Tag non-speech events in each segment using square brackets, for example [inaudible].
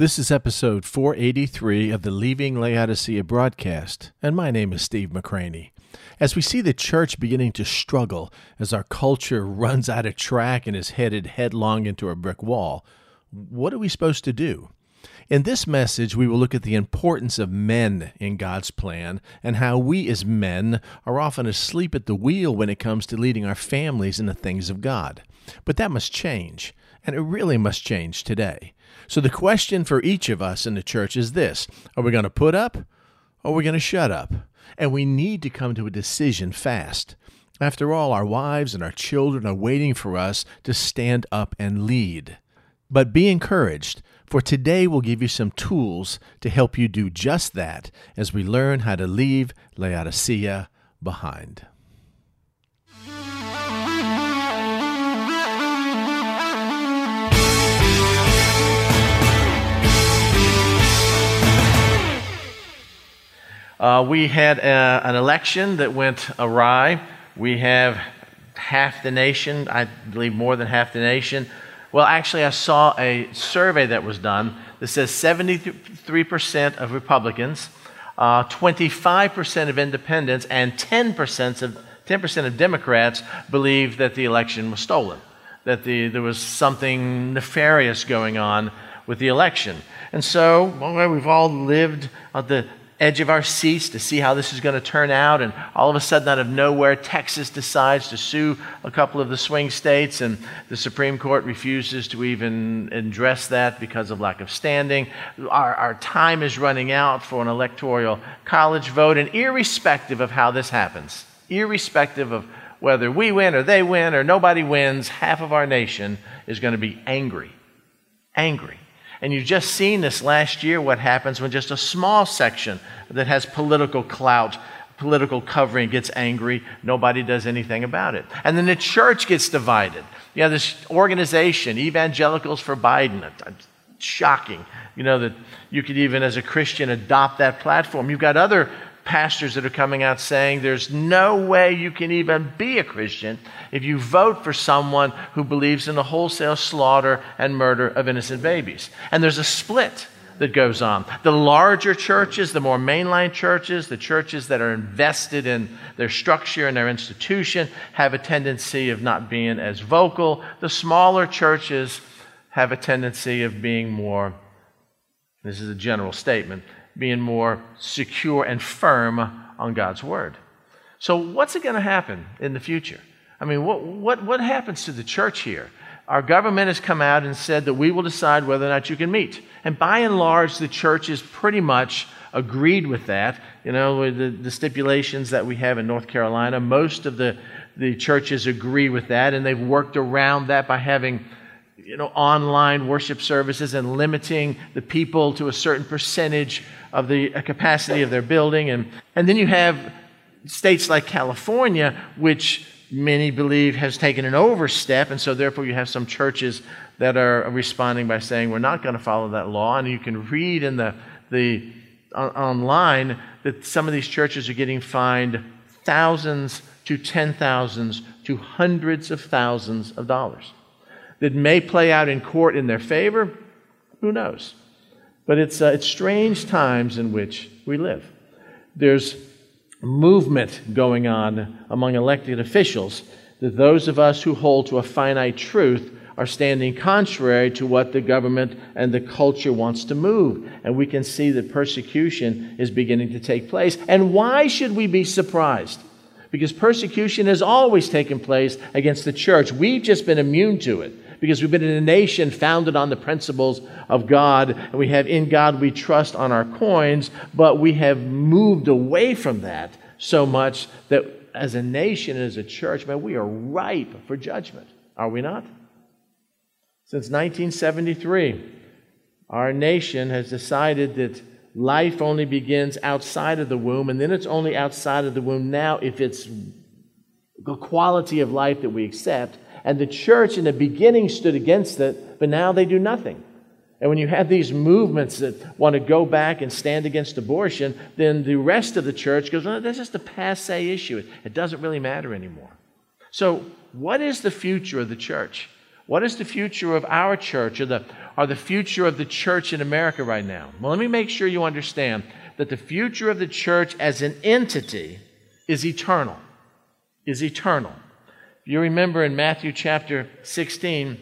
This is episode 483 of the Leaving Laodicea broadcast, and my name is Steve McCranie. As we see the church beginning to struggle as our culture [laughs] runs out of track and is headed headlong into a brick wall, what are we supposed to do? In this message, we will look at the importance of men in God's plan and how we as men are often asleep at the wheel when it comes to leading our families in the things of God. But that must change, and it really must change today. So the question for each of us in the church is this Are we going to put up or are we going to shut up? And we need to come to a decision fast. After all, our wives and our children are waiting for us to stand up and lead. But be encouraged, for today we'll give you some tools to help you do just that as we learn how to leave Laodicea behind. Uh, we had a, uh, an election that went awry. We have half the nation, I believe more than half the nation. Well, actually, I saw a survey that was done that says 73% of Republicans, uh, 25% of independents, and 10% of, 10% of Democrats believe that the election was stolen, that the, there was something nefarious going on with the election. And so, well, we've all lived at the edge of our seats to see how this is going to turn out. And all of a sudden, out of nowhere, Texas decides to sue a couple of the swing states, and the Supreme Court refuses to even address that because of lack of standing. Our, our time is running out for an electoral college vote, and irrespective of how this happens, irrespective of whether we win or they win or nobody wins, half of our nation is going to be angry. Angry. And you've just seen this last year what happens when just a small section that has political clout, political covering gets angry. Nobody does anything about it. And then the church gets divided. You have this organization, Evangelicals for Biden. Shocking. You know, that you could even, as a Christian, adopt that platform. You've got other pastors that are coming out saying there's no way you can even be a Christian if you vote for someone who believes in the wholesale slaughter and murder of innocent babies. And there's a split that goes on. The larger churches, the more mainline churches, the churches that are invested in their structure and their institution, have a tendency of not being as vocal. The smaller churches have a tendency of being more, this is a general statement, being more secure and firm on God's word. So, what's it going to happen in the future? I mean, what, what, what happens to the church here? Our government has come out and said that we will decide whether or not you can meet. And by and large, the church has pretty much agreed with that. You know, with the, the stipulations that we have in North Carolina, most of the, the churches agree with that, and they've worked around that by having you know, online worship services and limiting the people to a certain percentage of the capacity of their building. And, and then you have states like California, which many believe has taken an overstep, and so therefore you have some churches that are responding by saying we're not going to follow that law. And you can read in the, the uh, online that some of these churches are getting fined thousands to ten thousands to hundreds of thousands of dollars that may play out in court in their favor. Who knows? But it's, uh, it's strange times in which we live. There's movement going on among elected officials that those of us who hold to a finite truth are standing contrary to what the government and the culture wants to move. And we can see that persecution is beginning to take place. And why should we be surprised? Because persecution has always taken place against the church. We've just been immune to it because we've been in a nation founded on the principles of God, and we have in God we trust on our coins, but we have moved away from that so much that as a nation, and as a church, man, we are ripe for judgment. Are we not? Since 1973, our nation has decided that life only begins outside of the womb, and then it's only outside of the womb now if it's the quality of life that we accept and the church in the beginning stood against it, but now they do nothing. And when you have these movements that want to go back and stand against abortion, then the rest of the church goes, well, that's just a passe issue. It doesn't really matter anymore. So, what is the future of the church? What is the future of our church or the are the future of the church in America right now? Well, let me make sure you understand that the future of the church as an entity is eternal. Is eternal. You remember in Matthew chapter 16,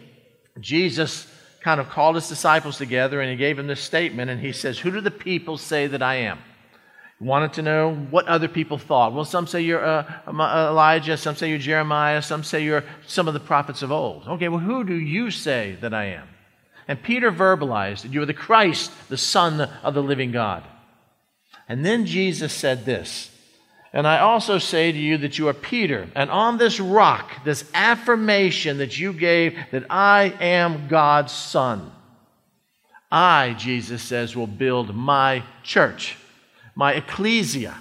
Jesus kind of called his disciples together and he gave them this statement and he says, Who do the people say that I am? wanted to know what other people thought. Well, some say you're uh, Elijah, some say you're Jeremiah, some say you're some of the prophets of old. Okay, well, who do you say that I am? And Peter verbalized that you are the Christ, the Son of the living God. And then Jesus said this And I also say to you that you are Peter, and on this rock, this affirmation that you gave that I am God's Son, I, Jesus says, will build my church my ecclesia,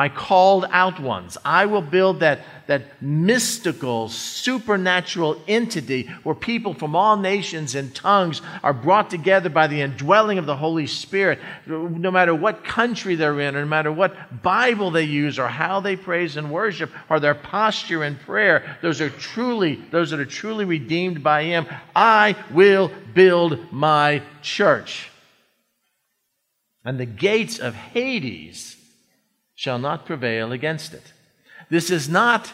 my called out ones. I will build that, that mystical, supernatural entity where people from all nations and tongues are brought together by the indwelling of the Holy Spirit, no matter what country they're in, or no matter what Bible they use, or how they praise and worship, or their posture in prayer. Those are truly, those that are truly redeemed by Him. I will build my church and the gates of Hades shall not prevail against it. This is not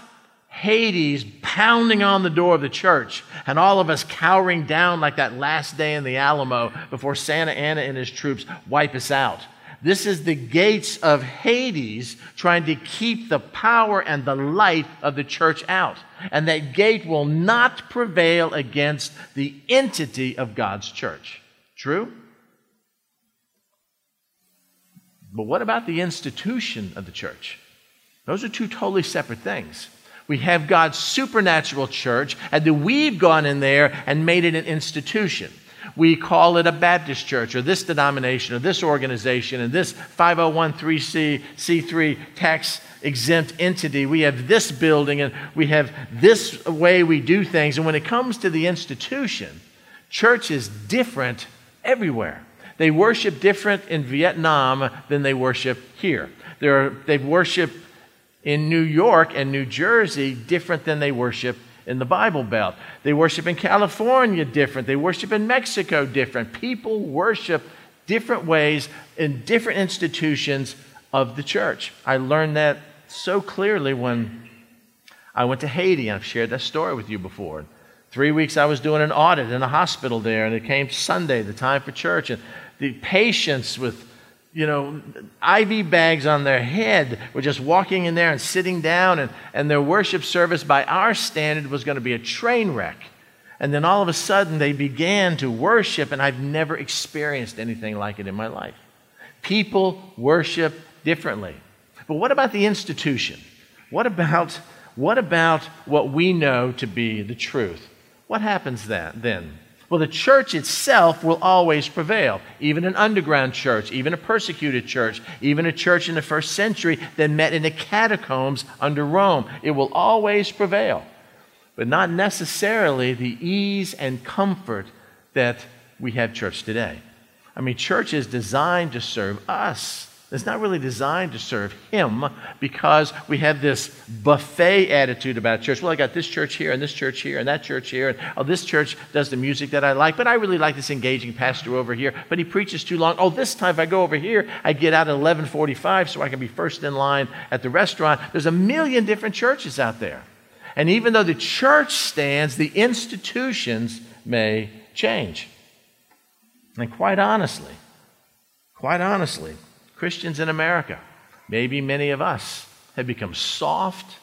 Hades pounding on the door of the church and all of us cowering down like that last day in the Alamo before Santa Anna and his troops wipe us out. This is the gates of Hades trying to keep the power and the light of the church out. And that gate will not prevail against the entity of God's church. True? But what about the institution of the church? Those are two totally separate things. We have God's supernatural church, and then we've gone in there and made it an institution. We call it a Baptist church, or this denomination, or this organization, and this 501c C3 tax exempt entity. We have this building, and we have this way we do things. And when it comes to the institution, church is different everywhere. They worship different in Vietnam than they worship here. They're, they worship in New York and New Jersey different than they worship in the Bible Belt. They worship in California different. They worship in Mexico different. People worship different ways in different institutions of the church. I learned that so clearly when I went to Haiti. I've shared that story with you before. Three weeks I was doing an audit in a hospital there, and it came Sunday, the time for church. And the patients with you know, IV bags on their head were just walking in there and sitting down, and, and their worship service, by our standard, was going to be a train wreck. And then all of a sudden, they began to worship, and I've never experienced anything like it in my life. People worship differently. But what about the institution? What about, what about what we know to be the truth? What happens then? then? Well, the church itself will always prevail. Even an underground church, even a persecuted church, even a church in the first century that met in the catacombs under Rome, it will always prevail. But not necessarily the ease and comfort that we have church today. I mean, church is designed to serve us. It's not really designed to serve Him because we have this buffet attitude about church. Well, I got this church here and this church here and that church here. And oh, this church does the music that I like, but I really like this engaging pastor over here, but he preaches too long. Oh, this time if I go over here, I get out at 1145 so I can be first in line at the restaurant. There's a million different churches out there. And even though the church stands, the institutions may change. And quite honestly, quite honestly, Christians in America, maybe many of us, have become soft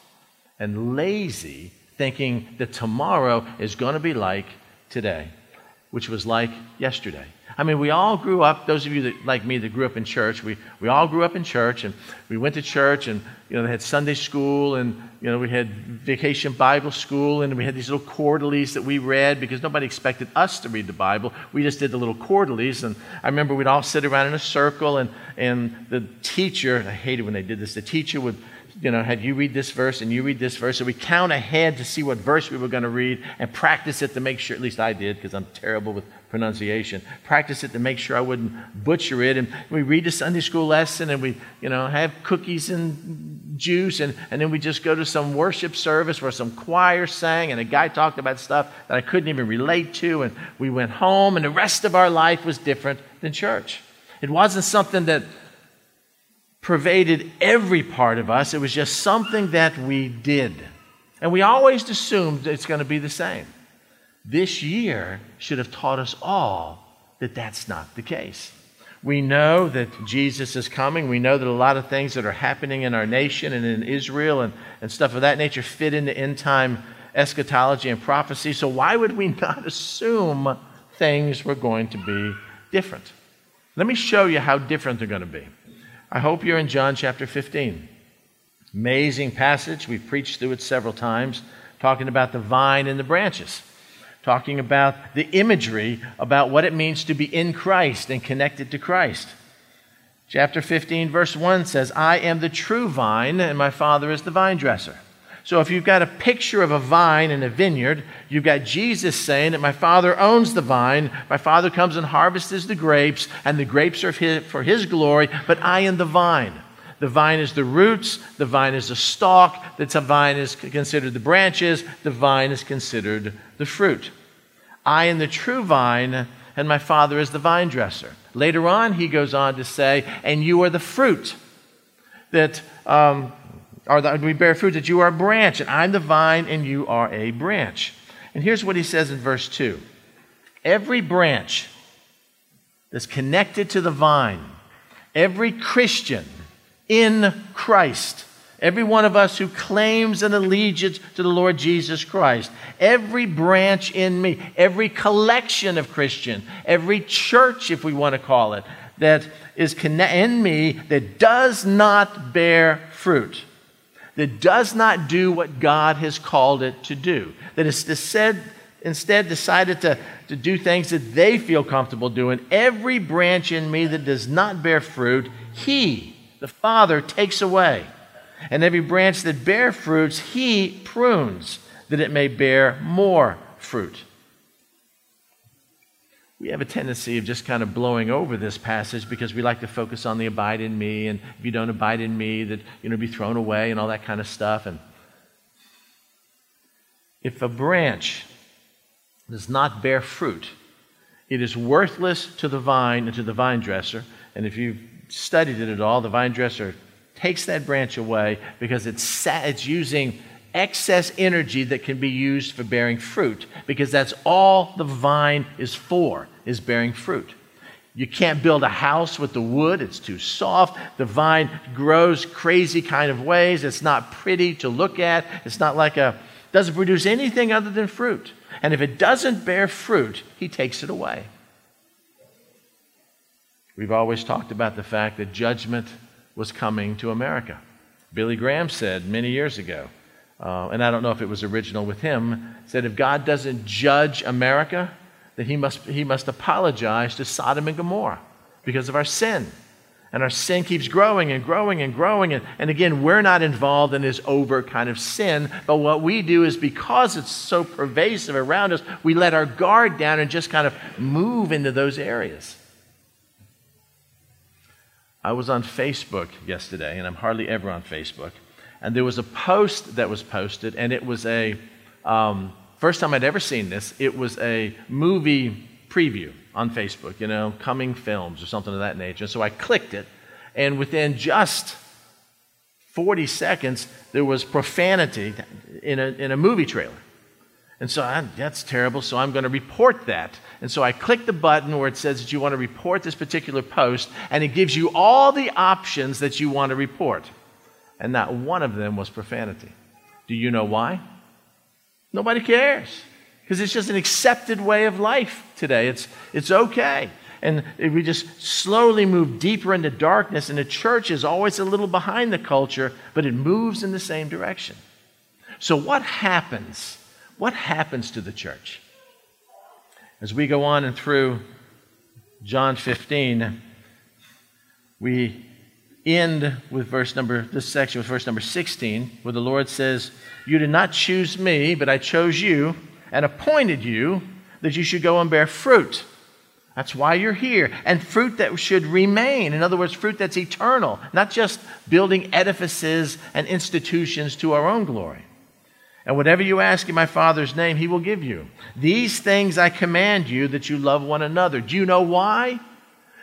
and lazy, thinking that tomorrow is going to be like today, which was like yesterday. I mean, we all grew up, those of you that, like me that grew up in church, we, we all grew up in church and we went to church and, you know, they had Sunday school and, you know, we had vacation Bible school and we had these little quarterlies that we read because nobody expected us to read the Bible. We just did the little quarterlies. And I remember we'd all sit around in a circle and, and the teacher, I hated when they did this, the teacher would you know, had you read this verse and you read this verse. So we count ahead to see what verse we were going to read and practice it to make sure, at least I did, because I'm terrible with pronunciation. Practice it to make sure I wouldn't butcher it. And we read the Sunday school lesson and we, you know, have cookies and juice, and, and then we just go to some worship service where some choir sang, and a guy talked about stuff that I couldn't even relate to, and we went home, and the rest of our life was different than church. It wasn't something that pervaded every part of us, it was just something that we did. And we always assumed it's going to be the same. This year should have taught us all that that's not the case. We know that Jesus is coming. We know that a lot of things that are happening in our nation and in Israel and, and stuff of that nature fit into end time eschatology and prophecy. So, why would we [laughs] not assume things were going to be different? Let me show you how different they're going to be. I hope you're in John chapter 15. Amazing passage. We've preached through it several times, talking about the vine and the branches talking about the imagery about what it means to be in Christ and connected to Christ. Chapter 15, verse 1 says, I am the true vine, and my Father is the vine dresser. So if you've got a picture of a vine in a vineyard, you've got Jesus saying that my Father owns the vine, my Father comes and harvests the grapes, and the grapes are for his glory, but I am the vine. The vine is the roots, the vine is the stalk, the vine is considered the branches, the vine is considered the fruit. I am the true vine, and my Father is the vine dresser. Later on, he goes on to say, and you are the fruit that um, are the, we bear fruit that you are a branch, and I'm the vine, and you are a branch. And here's what he says in verse 2 Every branch that's connected to the vine, every Christian in Christ. Every one of us who claims an allegiance to the Lord Jesus Christ, every branch in me, every collection of Christian, every church, if we want to call it, that is in me that does not bear fruit, that does not do what God has called it to do, that is instead, instead decided to, to do things that they feel comfortable doing, every branch in me that does not bear fruit, He the Father takes away. And every branch that bear fruits, he prunes, that it may bear more fruit. We have a tendency of just kind of blowing over this passage because we like to focus on the abide in me, and if you don't abide in me, that you know be thrown away and all that kind of stuff. And if a branch does not bear fruit, it is worthless to the vine and to the vine dresser. And if you've studied it at all, the vine dresser takes that branch away because it's, it's using excess energy that can be used for bearing fruit because that's all the vine is for is bearing fruit. You can't build a house with the wood. It's too soft. The vine grows crazy kind of ways. It's not pretty to look at. It's not like a doesn't produce anything other than fruit. And if it doesn't bear fruit he takes it away We've always talked about the fact that judgment was coming to America. Billy Graham said many years ago, uh, and I don't know if it was original with him, said if God doesn't judge America, then he must, he must apologize to Sodom and Gomorrah because of our sin. And our sin keeps growing and growing and growing. And, and again, we're not involved in this over kind of sin. But what we do is because it's so pervasive around us, we let our guard down and just kind of move into those areas. I was on Facebook yesterday, and I'm hardly ever on Facebook. And there was a post that was posted, and it was a um, first time I'd ever seen this. It was a movie preview on Facebook, you know, coming films or something of that nature. So I clicked it, and within just 40 seconds, there was profanity in a, in a movie trailer. And so I, that's terrible, so I'm going to report that. And so I click the button where it says that you want to report this particular post, and it gives you all the options that you want to report. And not one of them was profanity. Do you know why? Nobody cares. Because it's just an accepted way of life today. It's, it's okay. And we just slowly move deeper into darkness, and the church is always a little behind the culture, but it moves in the same direction. So, what happens? What happens to the church? As we go on and through John 15, we end with verse number, this section with verse number 16, where the Lord says, You did not choose me, but I chose you and appointed you that you should go and bear fruit, That's why you're here. And fruit that should remain. In other words, fruit that's eternal, not just building edifices and institutions to our own glory. And whatever you ask in my Father's name, he will give you. These things I command you that you love one another. Do you know why?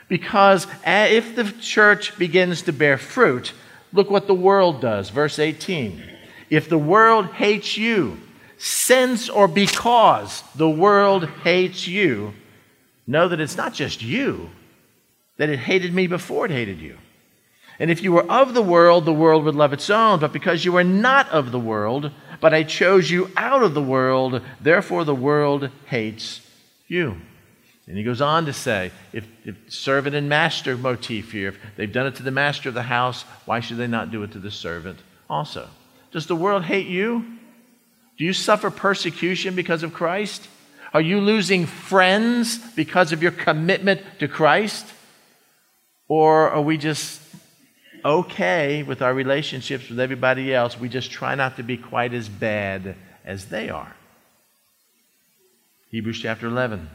Because if the church begins to bear fruit, look what the world does. Verse 18. If the world hates you, since or because the world hates you, know that it's not just you, that it hated me before it hated you. And if you were of the world, the world would love its own. But because you are not of the world, but I chose you out of the world, therefore the world hates you. And he goes on to say, if, if servant and master motif here, if they've done it to the master of the house, why should they not do it to the servant also? Does the world hate you? Do you suffer persecution because of Christ? Are you losing friends because of your commitment to Christ? Or are we just okay with our relationships with everybody else? We just try not to be quite as bad as they are. Hebrews chapter 11,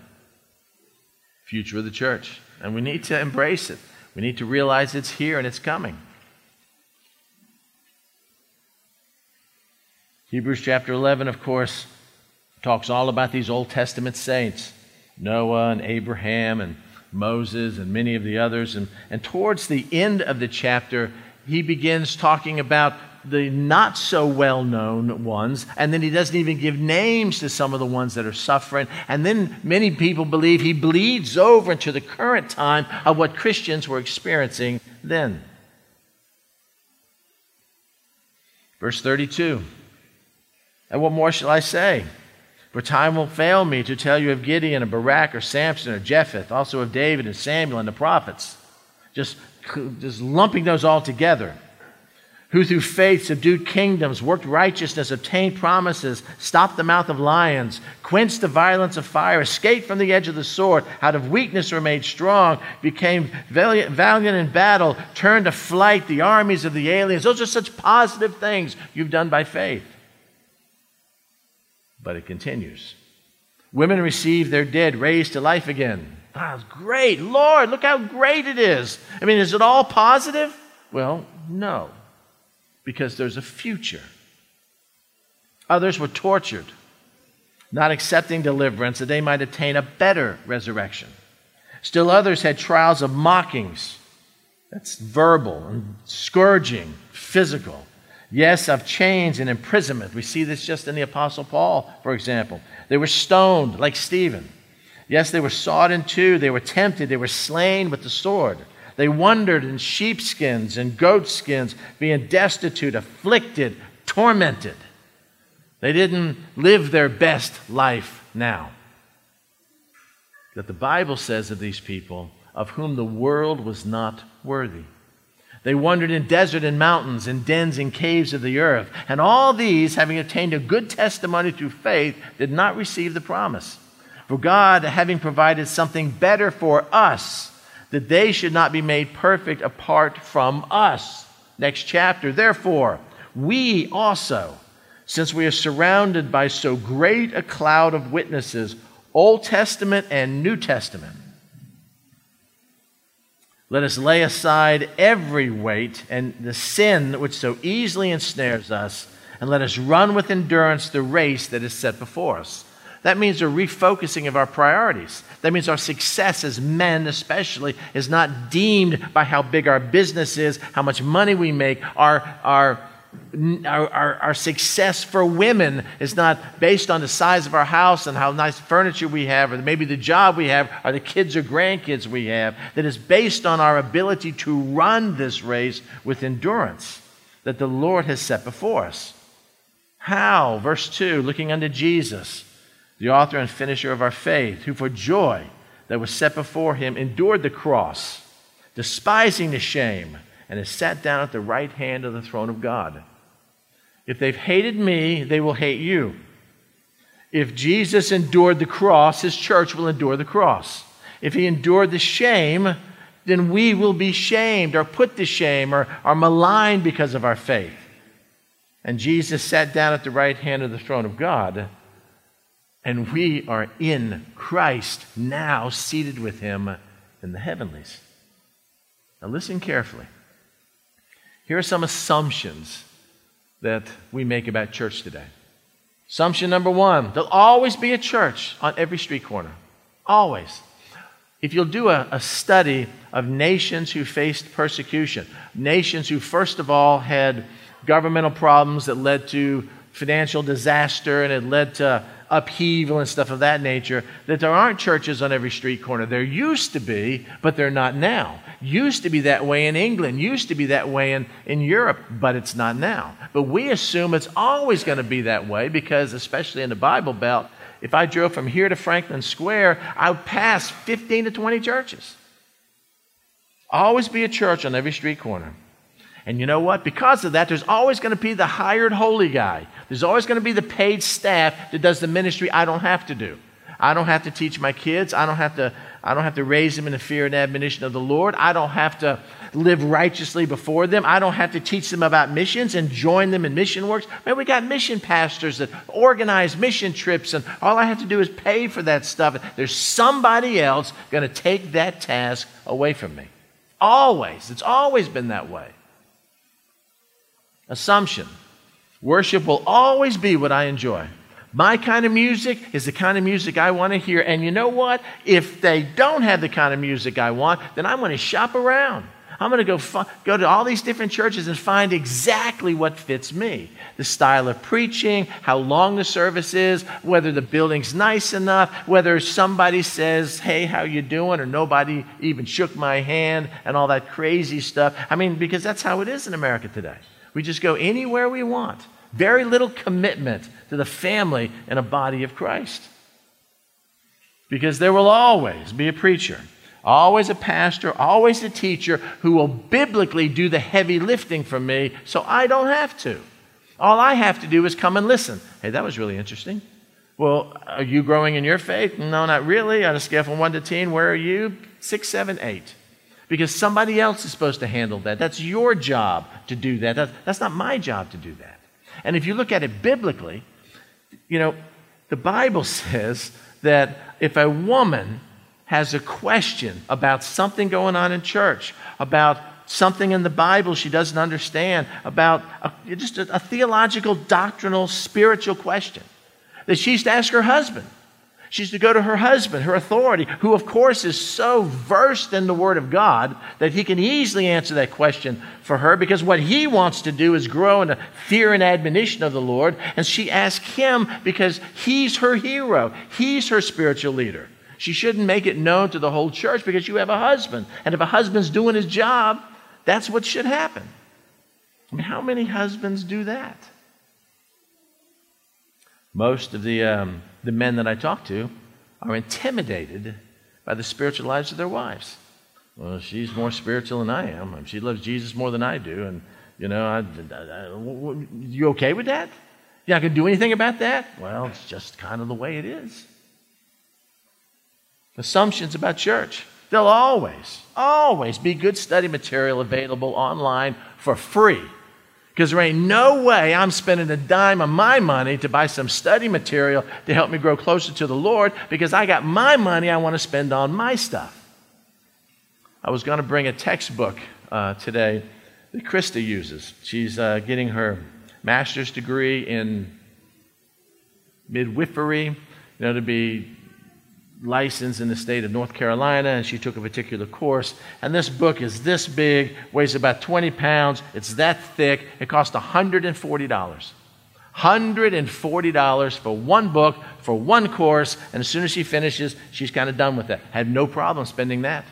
future of the church. And we need to embrace it. We need to realize it's here and it's coming. Hebrews chapter 11, of course, talks all about these Old Testament saints Noah and Abraham and Moses and many of the others. And, and towards the end of the chapter, he begins talking about the not so well known ones, and then he doesn't even give names to some of the ones that are suffering. And then many people believe he bleeds over into the current time of what Christians were experiencing then. Verse 32 And what more shall I say? For time will fail me to tell you of Gideon and Barak or Samson or Jephthah, also of David and Samuel and the prophets. Just, just lumping those all together. Who through faith subdued kingdoms, worked righteousness, obtained promises, stopped the mouth of lions, quenched the violence of fire, escaped from the edge of the sword, out of weakness were made strong, became valiant in battle, turned to flight the armies of the aliens. Those are such positive things you've done by faith. But it continues. Women receive their dead raised to life again. Ah, wow, great. Lord, look how great it is. I mean, is it all positive? Well, no, because there's a future. Others were tortured, not accepting deliverance that they might attain a better resurrection. Still others had trials of mockings. That's verbal and scourging, physical. Yes, of chains and imprisonment. We see this just in the Apostle Paul, for example. They were stoned like Stephen. Yes, they were sawed in two. They were tempted. They were slain with the sword. They wandered in sheepskins and goatskins, being destitute, afflicted, tormented. They didn't live their best life now. That the Bible says of these people, of whom the world was not worthy. They wandered in desert and mountains, in dens and caves of the earth. And all these, having obtained a good testimony through faith, did not receive the promise. For God, having provided something better for us, that they should not be made perfect apart from us. Next chapter. Therefore, we also, since we are surrounded by so great a cloud of witnesses, Old Testament and New Testament, let us lay aside every weight and the sin which so easily ensnares us, and let us run with endurance the race that is set before us. That means a refocusing of our priorities. That means our success as men, especially, is not deemed by how big our business is, how much money we make, our, our our, our, our, success for women is not based on the size of our house and how nice furniture we have, or maybe the job we have, or the kids or grandkids we have, that is based on our ability to run this race with endurance that the Lord has set before us. How? Verse 2 looking unto Jesus, the author and finisher of our faith, who for joy that was set before him endured the cross, despising the shame and is sat down at the right hand of the throne of God. If they've hated me, they will hate you. If Jesus endured the cross, his church will endure the cross. If he endured the shame, then we will be shamed or put to shame or are maligned because of our faith. And Jesus sat down at the right hand of the throne of God. And we are in Christ now, seated with him in the heavenlies. Now, listen carefully. Here are some assumptions that we make about church today. Assumption number one there'll always be a church on every street corner. Always. If you'll do a, a, study of nations who faced persecution, nations who, first of all, had governmental problems that led to financial disaster and it led to upheaval and stuff of that nature, that there aren't churches on every street corner. There used to be, but they're not now. Used to be that way in England, used to be that way in, in Europe, but it's not now. But we assume it's always going to be that way because, especially in the Bible Belt, if I drove from here to Franklin Square, I would pass 15 to 20 churches. Always be a church on every street corner. And you know what? Because of that, there's always going to be the hired holy guy. There's always going to be the paid staff that does the ministry I don't have to do. I don't have to teach my kids. I don't have to, I don't have to raise them in the fear and admonition of the Lord. I don't have to live righteously before them. I don't have to teach them about missions and join them in mission works. Man, we got mission pastors that organize mission trips, and all I have to do is pay for that stuff. There's somebody else going to take that task away from me. Always. It's always been that way. Assumption worship will always be what I enjoy. My kind of music is the kind of music I want to hear. And you know what? If they don't have the kind of music I want, then I'm going to shop around. I'm going to go, go to all these different churches and find exactly what fits me. The style of preaching, how long the service is, whether the building's nice enough, whether somebody says, hey, how you doing, or nobody even shook my hand, and all that crazy stuff. I mean, because that's how it is in America today. We just go anywhere we want. Very little commitment to the family and a body of Christ. Because there will always be a preacher, always a pastor, always a teacher who will biblically do the heavy lifting for me so I don't have to. All I have to do is come and listen. Hey, that was really interesting. Well, are you growing in your faith? No, not really. On a scale from 1 to 10, where are you? Six, seven, eight because somebody else is supposed to handle that. That's your job to do that. That's not my job to do that. And if you look at it biblically, you know, the Bible [laughs] says that if a woman has a question about something going on in church, about something in the Bible she doesn't understand, about a, just a, a theological, doctrinal, spiritual question, that she's to ask her husband. She's to go to her husband, her authority, who, of course, is so versed in the Word of God that he can easily answer that question for her because what he wants to do is grow in the fear and admonition of the Lord. And she asks him because he's her hero, he's her spiritual leader. She shouldn't make it known to the whole church because you have a husband. And if a husband's doing his job, that's what should happen. I mean, how many husbands do that? Most of the. Um, the men that I talk to are intimidated by the spiritual lives of their wives. Well, she's more spiritual than I am. She loves Jesus more than I do. And, you know, I, I, I, you okay with that? You're not going to do anything about that? Well, it's just kind of the way it is. Assumptions about church. There'll always, always be good study material available online for free because there ain't no way I'm spending a dime of my money to buy some study material to help me grow closer to the Lord because I got my money I want to spend on my stuff. I was going to bring a textbook uh, today that Krista uses. She's uh, getting her master's degree in midwifery, you know, to be licensed in the state of North Carolina, and she took a particular course. And this book is this big, weighs about 20 pounds, it's that thick. It cost $140. $140 for one book, for one course, and as soon as she finishes, she's kind of done with it. Had no problem spending that.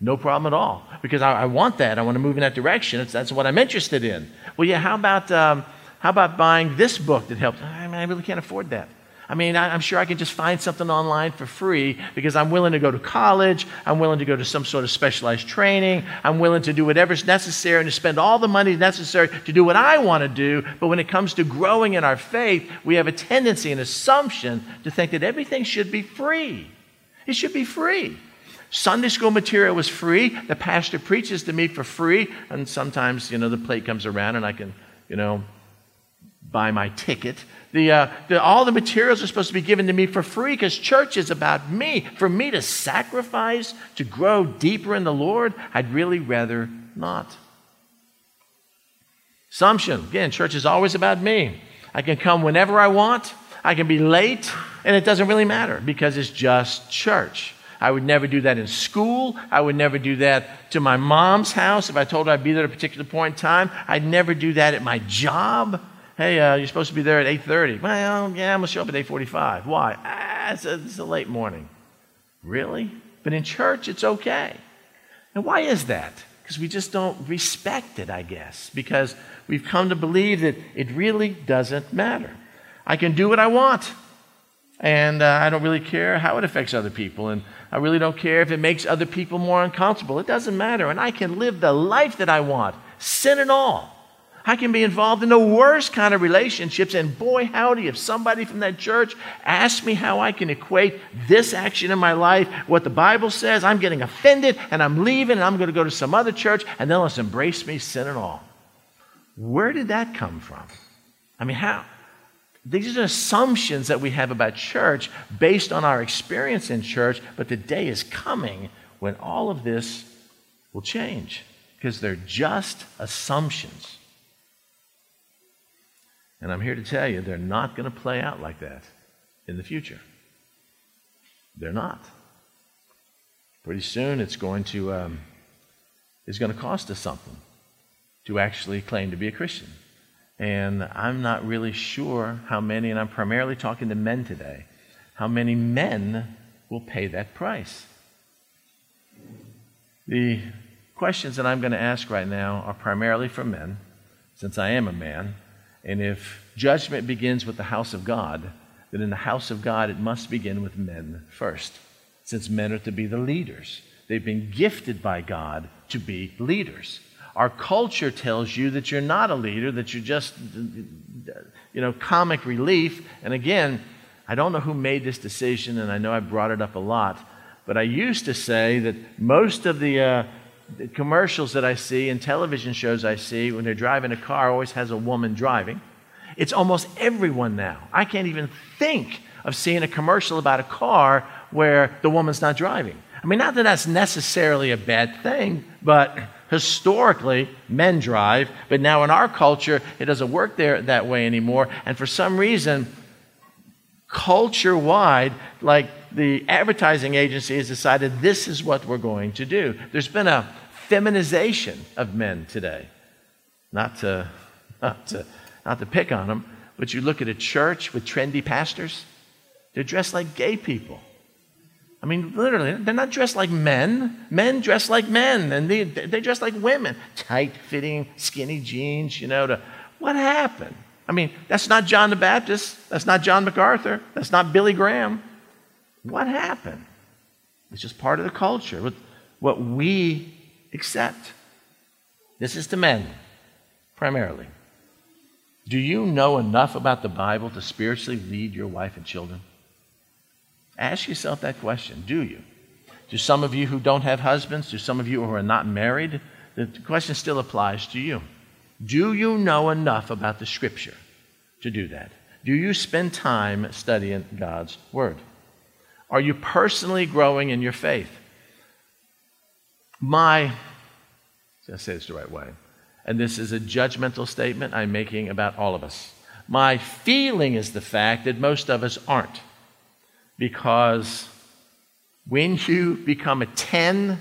No problem at all. Because I, I want that. I want to move in that direction. It's, that's what I'm interested in. Well, yeah, how about, um, how about buying this book that helps? I, mean, I really can't afford that. I mean, I'm sure I can just find something online for free because I'm willing to go to college. I'm willing to go to some sort of specialized training. I'm willing to do whatever's necessary and to spend all the money necessary to do what I want to do. But when it comes to growing in our faith, we have a tendency, an assumption to think that everything should be free. It should be free. Sunday school material was free. The pastor preaches to me for free. And sometimes, you know, the plate comes around and I can, you know, buy my ticket. The, uh, the, all the materials are supposed to be given to me for free because church is about me. For me to sacrifice, to grow deeper in the Lord, I'd really rather not. Assumption again, church is always about me. I can come whenever I want, I can be late, and it doesn't really matter because it's just church. I would never do that in school. I would never do that to my mom's house if I told her I'd be there at a particular point in time. I'd never do that at my job. Hey, uh, you're supposed to be there at 8.30. Well, yeah, I'm going to show up at 8.45. Why? Ah, it's a, it's a late morning. Really? But in church, it's okay. And why is that? Because we just don't respect it, I guess. Because we've come to believe that it really doesn't matter. I can do what I want. And uh, I don't really care how it affects other people. And I really don't care if it makes other people more uncomfortable. It doesn't matter. And I can live the life that I want, sin and all. I can be involved in the worst kind of relationships. And boy, howdy, if somebody from that church asks me how I can equate this action in my life, what the Bible says, I'm getting offended and I'm leaving and I'm going to go to some other church and they'll just embrace me, sin and all. Where did that come from? I mean, how? These are assumptions that we have about church based on our experience in church, but the day is coming when all of this will change because they're just assumptions. And I'm here to tell you, they're not going to play out like that in the future. They're not. Pretty soon, it's going to um, it's going to cost us something to actually claim to be a Christian. And I'm not really sure how many, and I'm primarily talking to men today, how many men will pay that price. The questions that I'm going to ask right now are primarily for men, since I am a man. And if judgment begins with the house of God, then in the house of God it must begin with men first, since men are to be the leaders. They've been gifted by God to be leaders. Our culture tells you that you're not a leader, that you're just, you know, comic relief. And again, I don't know who made this decision, and I know I brought it up a lot, but I used to say that most of the, uh, the commercials that I see and television shows I see when they're driving a car always has a woman driving. It's almost everyone now. I can't even think of seeing a commercial about a car where the woman's not driving. I mean, not that that's necessarily a bad thing, but historically, men drive, but now in our culture, it doesn't work there that way anymore. And for some reason, culture wide, like the advertising agency has decided this is what we're going to do. There's been a feminization of men today. Not to, [laughs] not to, not to pick on them, but you look at a church with trendy pastors, they're dressed like gay people. I mean, literally, they're not dressed like men. Men dress like men, and they, they dress like women. Tight fitting, skinny jeans, you know. To, what happened? I mean, that's not John the Baptist. That's not John MacArthur. That's not Billy Graham. What happened? It's just part of the culture, what we accept. This is to men, primarily. Do you know enough about the Bible to spiritually lead your wife and children? Ask yourself that question do you? To some of you who don't have husbands, to some of you who are not married, the question still applies to you. Do you know enough about the Scripture to do that? Do you spend time studying God's Word? Are you personally growing in your faith? My, I say this the right way, and this is a judgmental statement I'm making about all of us. My feeling is the fact that most of us aren't because when you become a 10,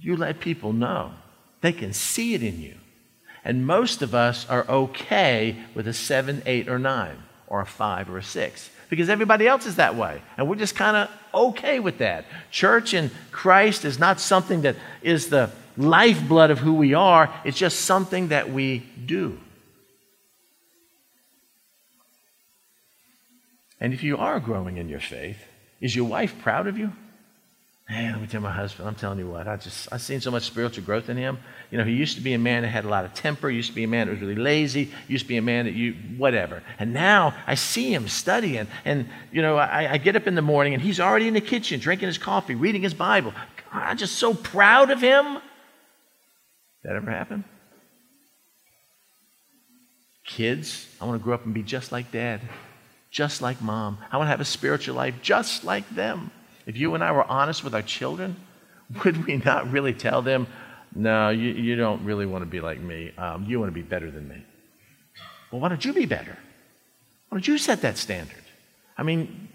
you let people know. They can see it in you. And most of us are okay with a 7, 8, or 9, or a 5 or a 6, because everybody else is that way. And we're just kind of okay with that. Church in Christ is not something that is the lifeblood of who we are, it's just something that we do. And if you are growing in your faith, is your wife proud of you? Hey, let me tell my husband, I'm telling you what, I just, I've seen so much spiritual growth in him. You know, he used to be a man that had a lot of temper, used to be a man that was really lazy, used to be a man that you, whatever. And now I see him studying. And, you know, I, I get up in the morning and he's already in the kitchen drinking his coffee, reading his Bible. God, I'm just so proud of him. That ever happen? Kids, I want to grow up and be just like dad, just like mom. I want to have a spiritual life just like them. If you and I were honest with our children, [laughs] would we not really tell them, no, you, you don't really want to be like me. Um, you want to be better than me. Well, why don't you be better? Why don't you set that standard? I mean,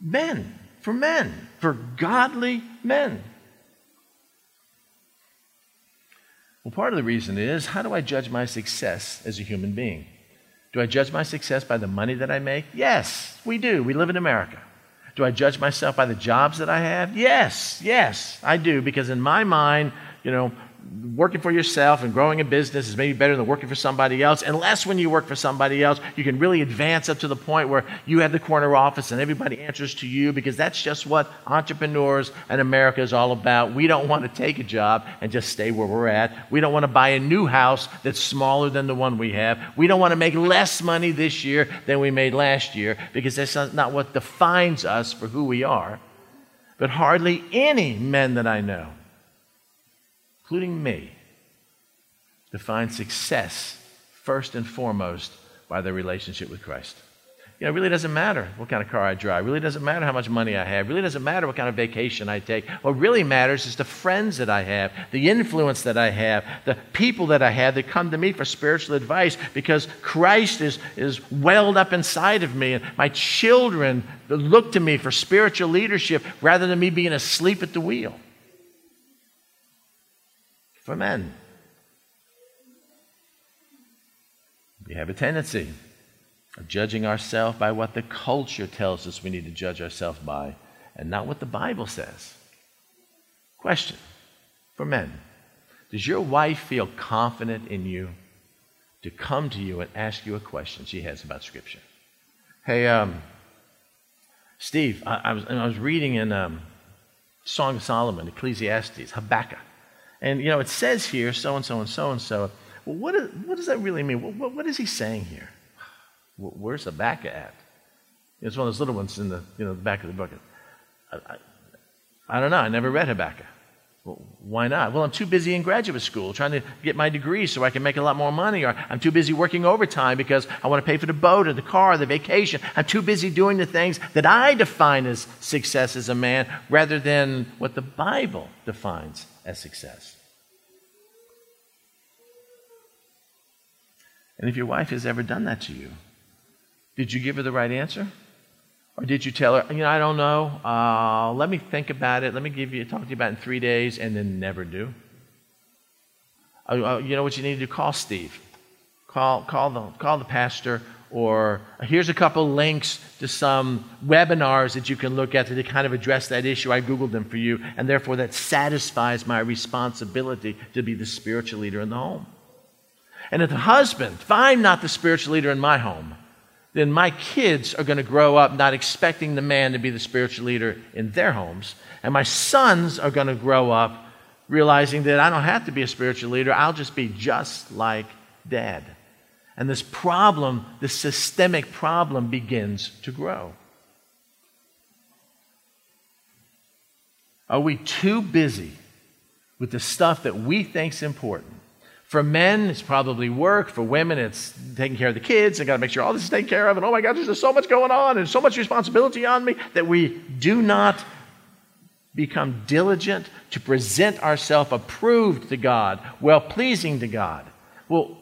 men, for men, for godly men. Well, part of the reason is how do I judge my success as a human being? Do I judge my success by the money that I make? Yes, we do. We live in America. Do I judge myself by the jobs that I have? Yes, yes, I do, because in my mind, you know, working for yourself and growing a business is maybe better than working for somebody else, unless when you work for somebody else, you can really advance up to the point where you have the corner office and everybody answers to you because that's just what entrepreneurs and America is all about. We don't want to take a job and just stay where we're at. We don't want to buy a new house that's smaller than the one we have. We don't want to make less money this year than we made last year because that's not what defines us for who we are. But hardly any men that I know including me, define success first and foremost by their relationship with Christ. You know, it really doesn't matter what kind of car I drive. It really doesn't matter how much money I have. It really doesn't matter what kind of vacation I take. What really matters is the friends that I have, the influence that I have, the people that I have that come to me for spiritual advice because Christ is, is welled up inside of me. And my children look to me for spiritual leadership rather than me being asleep at the wheel for men. We have a tendency of judging ourselves by what the culture tells us we need to judge ourselves by and not what the Bible says. Question for men Does your wife feel confident in you to come to you and ask you a question she has about Scripture? Hey, um, Steve, I, I, was, I, was, reading in um, Song of Solomon, Ecclesiastes, Habakkuk. And, you know, it says here, so and so and so and so. Well, what, is, what does that really mean? What, what is he saying here? Where's Habakkuk at? It's one of those little ones in the, you know, the back of the book. I, I, I don't know. I never read Habakkuk. Well, why not? Well, I'm too busy in graduate school trying to get my degree so I can make a lot more money, or I'm too busy working overtime because I want to pay for the boat or the car or the vacation. I'm too busy doing the things that I define as success as a man rather than what the Bible defines as success. And if your wife has ever done that to you, did you give her the right answer? Or did you tell her, you know, I don't know, uh, let me think about it, let me give you, talk to you about it in three days, and then never do? Uh, uh, you know what you need to do? Call Steve. Call, call, the, call the pastor or here's a couple links to some webinars that you can look at to kind of address that issue. I Googled them for you, and therefore that satisfies my responsibility to be the spiritual leader in the home. And if the husband, if I'm not the spiritual leader in my home, then my kids are going to grow up not expecting the man to be the spiritual leader in their homes. And my sons are going to grow up realizing that I don't have to be a spiritual leader, I'll just be just like dad. And this problem, this systemic problem, begins to grow. Are we too busy with the stuff that we think is important? For men, it's probably work. For women, it's taking care of the kids. I got to make sure all this is taken care of. And oh my God, there's so much going on and so much responsibility on me that we do not become diligent to present ourselves approved to God, well pleasing to God. Well,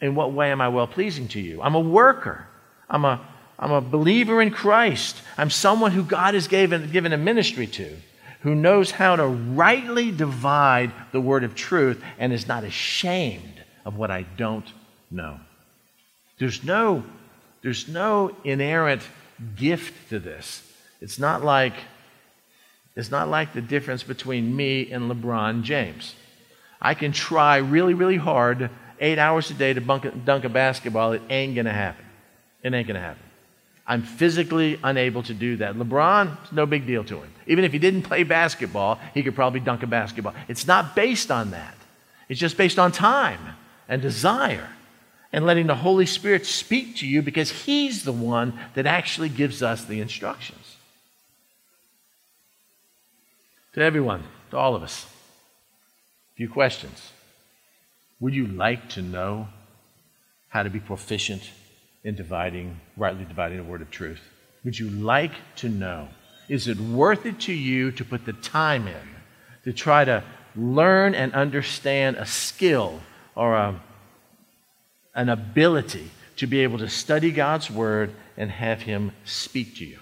in what way am I well pleasing to you? I'm a worker. I'm a, I'm a believer in Christ. I'm someone who God has given, given a ministry to, who knows how to rightly divide the word of truth and is not ashamed of what I don't know. There's no, there's no inerrant gift to this. It's not like it's not like the difference between me and LeBron James. I can try really, really hard eight hours a day to bunk, dunk a basketball, it ain't going to happen. It ain't going to happen. I'm physically unable to do that. LeBron, it's no big deal to him. Even if he didn't play basketball, he could probably dunk a basketball. It's not based on that, it's just based on time and desire and letting the Holy Spirit speak to you because He's the one that actually gives us the instructions. To everyone, to all of us, a few questions. Would you like to know how to be proficient in dividing, rightly dividing the word of truth? Would you like to know? Is it worth it to you to put the time in to try to learn and understand a skill or a, an ability to be able to study God's word and have Him speak to you?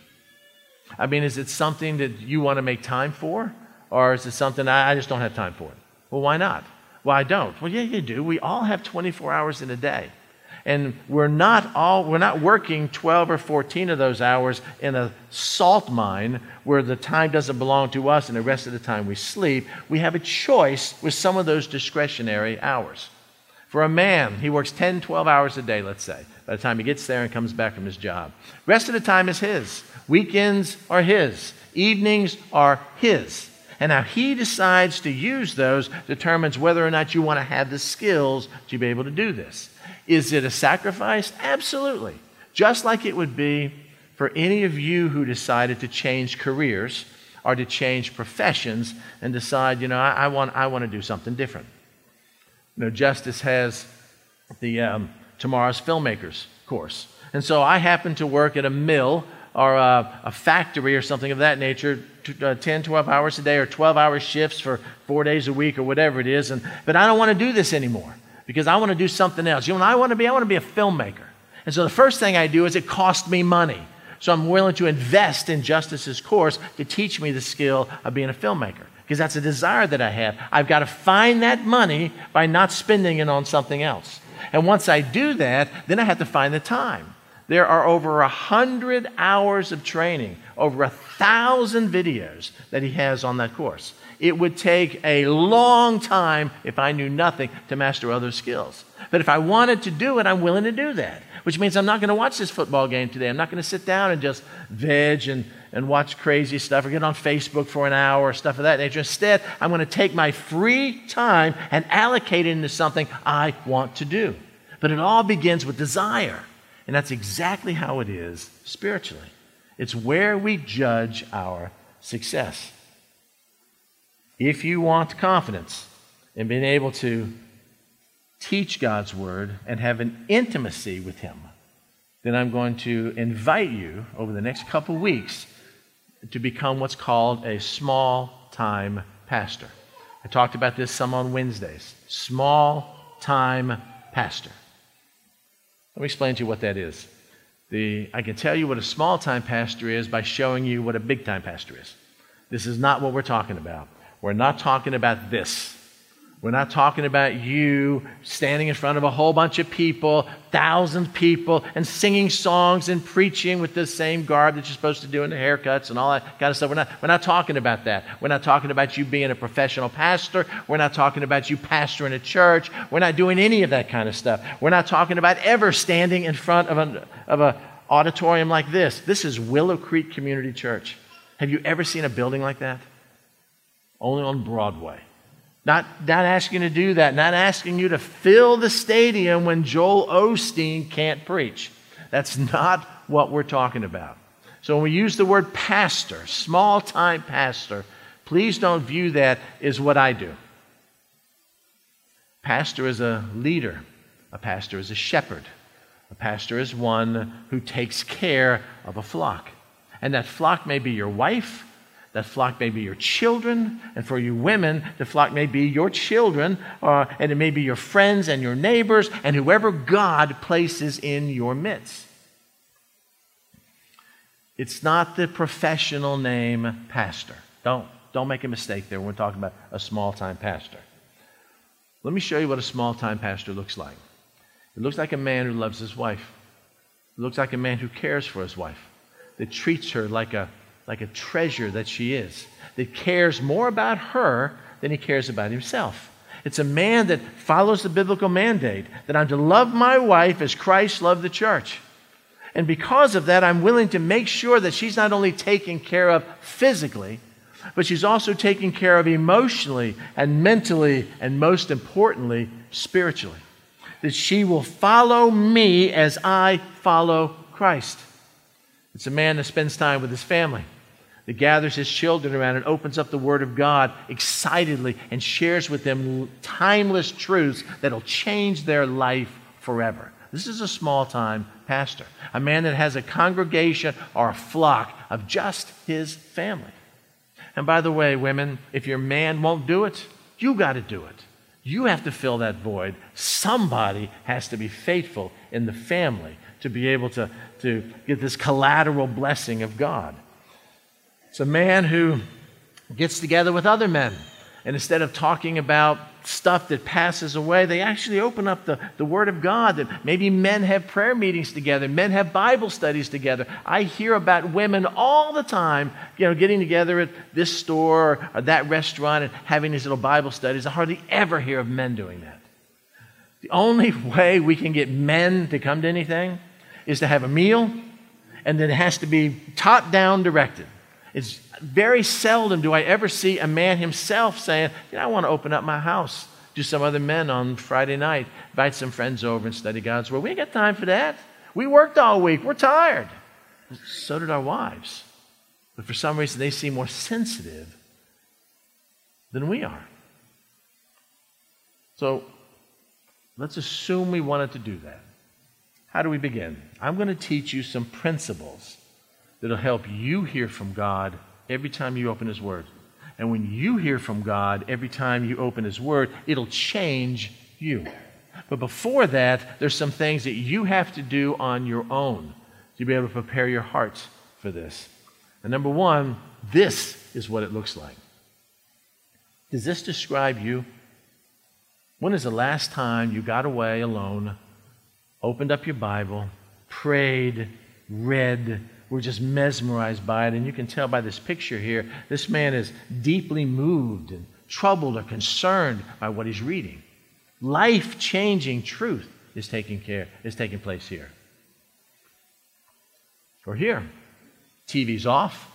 I mean, is it something that you want to make time for? Or is it something I, just don't have time for it? Well, why not? Well, I don't. Well, yeah, you do. We all have 24 hours in a day. And we're not all we're not working 12 or 14 of those hours in a salt mine where the time doesn't belong to us and the rest of the time we sleep. We have a choice with some of those discretionary hours. For a man, he works 10, 12 hours a day, let's say, by the time he gets there and comes back from his job. Rest of the time is his. Weekends are his. Evenings are his. And how he decides to use those determines whether or not you want to have the skills to be able to do this. Is it a sacrifice? Absolutely. Just like it would be for any of you who decided to change careers or to change professions and decide, you know, I, I want, I want to do something different. You know, Justice has the um, Tomorrow's Filmmakers course. And so I happen to work at a mill or a, a factory or something of that nature, t- uh, 10, 12 hours a day or 12 hour shifts for four days a week or whatever it is. And, but I don't want to do this anymore because I want to do something else. You know what I want to be? I want to be a filmmaker. And so the first thing I do is it costs me money. So I'm willing to invest in Justice's course to teach me the skill of being a filmmaker because that's a desire that I have. I've got to find that money by not spending it on something else. And once I do that, then I have to find the time. There are over a hundred hours of training, over a thousand videos that he has on that course. It would take a long time if I knew nothing to master other skills. But if I wanted to do it, I'm willing to do that, which means I'm not going to watch this football game today. I'm not going to sit down and just veg and, and watch crazy stuff or get on Facebook for an hour or stuff of that nature. Instead, I'm going to take my free time and allocate it into something I want to do. But it all begins with desire. And that's exactly how it is spiritually. It's where we judge our success. If you want confidence in being able to teach God's word and have an intimacy with Him, then I'm going to invite you over the next couple weeks to become what's called a small time pastor. I talked about this some on Wednesdays. Small time pastor. Let me explain to you what that is. The, I can tell you what a small time pastor is by showing you what a big time pastor is. This is not what we're talking about. We're not talking about this. We're not talking about you standing in front of a whole bunch of people, thousands of people, and singing songs and preaching with the same garb that you're supposed to do in the haircuts and all that kind of stuff. We're not, we're not talking about that. We're not talking about you being a professional pastor. We're not talking about you pastoring a church. We're not doing any of that kind of stuff. We're not talking about ever standing in front of an of a auditorium like this. This is Willow Creek Community Church. Have you ever seen a building like that? only on Broadway. Not, not asking to do that, not asking you to fill the stadium when Joel Osteen can't preach. That's not what we're talking about. So when we use the word pastor, small time pastor, please don't view that as what I do. Pastor is a leader, a pastor is a shepherd, a pastor is one who takes care of a flock. And that flock may be your wife, that flock may be your children, and for you women, the flock may be your children, uh, and it may be your friends and your neighbors, and whoever God places in your midst. It's not the professional name pastor. Don't, don't make a mistake there we're talking about a small time pastor. Let me show you what a small time pastor looks like. It looks like a man who loves his wife. It looks like a man who cares for his wife, that treats her like a like a treasure that she is, that cares more about her than he cares about himself. It's a man that follows the biblical mandate that I'm to love my wife as Christ loved the church. And because of that, I'm willing to make sure that she's not only taken care of physically, but she's also taken care of emotionally and mentally, and most importantly, spiritually. That she will follow me as I follow Christ. It's a man that spends time with his family that gathers his children around and opens up the Word of God excitedly and shares with them timeless truths that'll change their life forever. This is a small time pastor, a man that has a congregation or a flock of just his family. And by the way, women, if your man won't do it, you got to do it. You have to fill that void. Somebody has to be faithful in the family to be able to, to get this collateral blessing of God. It's a man who gets together with other men. And instead of talking about stuff that passes away, they actually open up the, the Word of God. That maybe men have prayer meetings together, men have Bible studies together. I hear about women all the time, you know, getting together at this store or that restaurant and having these little Bible studies. I hardly ever hear of men doing that. The only [laughs] way we can get men to come to anything is to have a meal, and then it has to be top down directed. It's very seldom do I ever see a man himself saying, you know, I want to open up my house do some other men on Friday night, invite some friends over and study God's Word. We ain't got time for that. We worked all week. We're tired. So did our wives. But for some reason, they seem more sensitive than we are. So let's assume we wanted to do that. How do we begin? I'm going to teach you some principles that'll help you hear from God every time you open His Word. And when you hear from God every time you open His Word, it'll change you. But before that, there's some things that you have to do on your own to be able to prepare your hearts for this. And number one, this is what it looks like. Does this describe you? When is the last time you got away alone, opened up your Bible, prayed, read, were just mesmerized by it. And you can tell by this picture here, this man is deeply moved and troubled or concerned by what he's reading. Life changing truth is taking care, is taking place here. Or here, TV's off,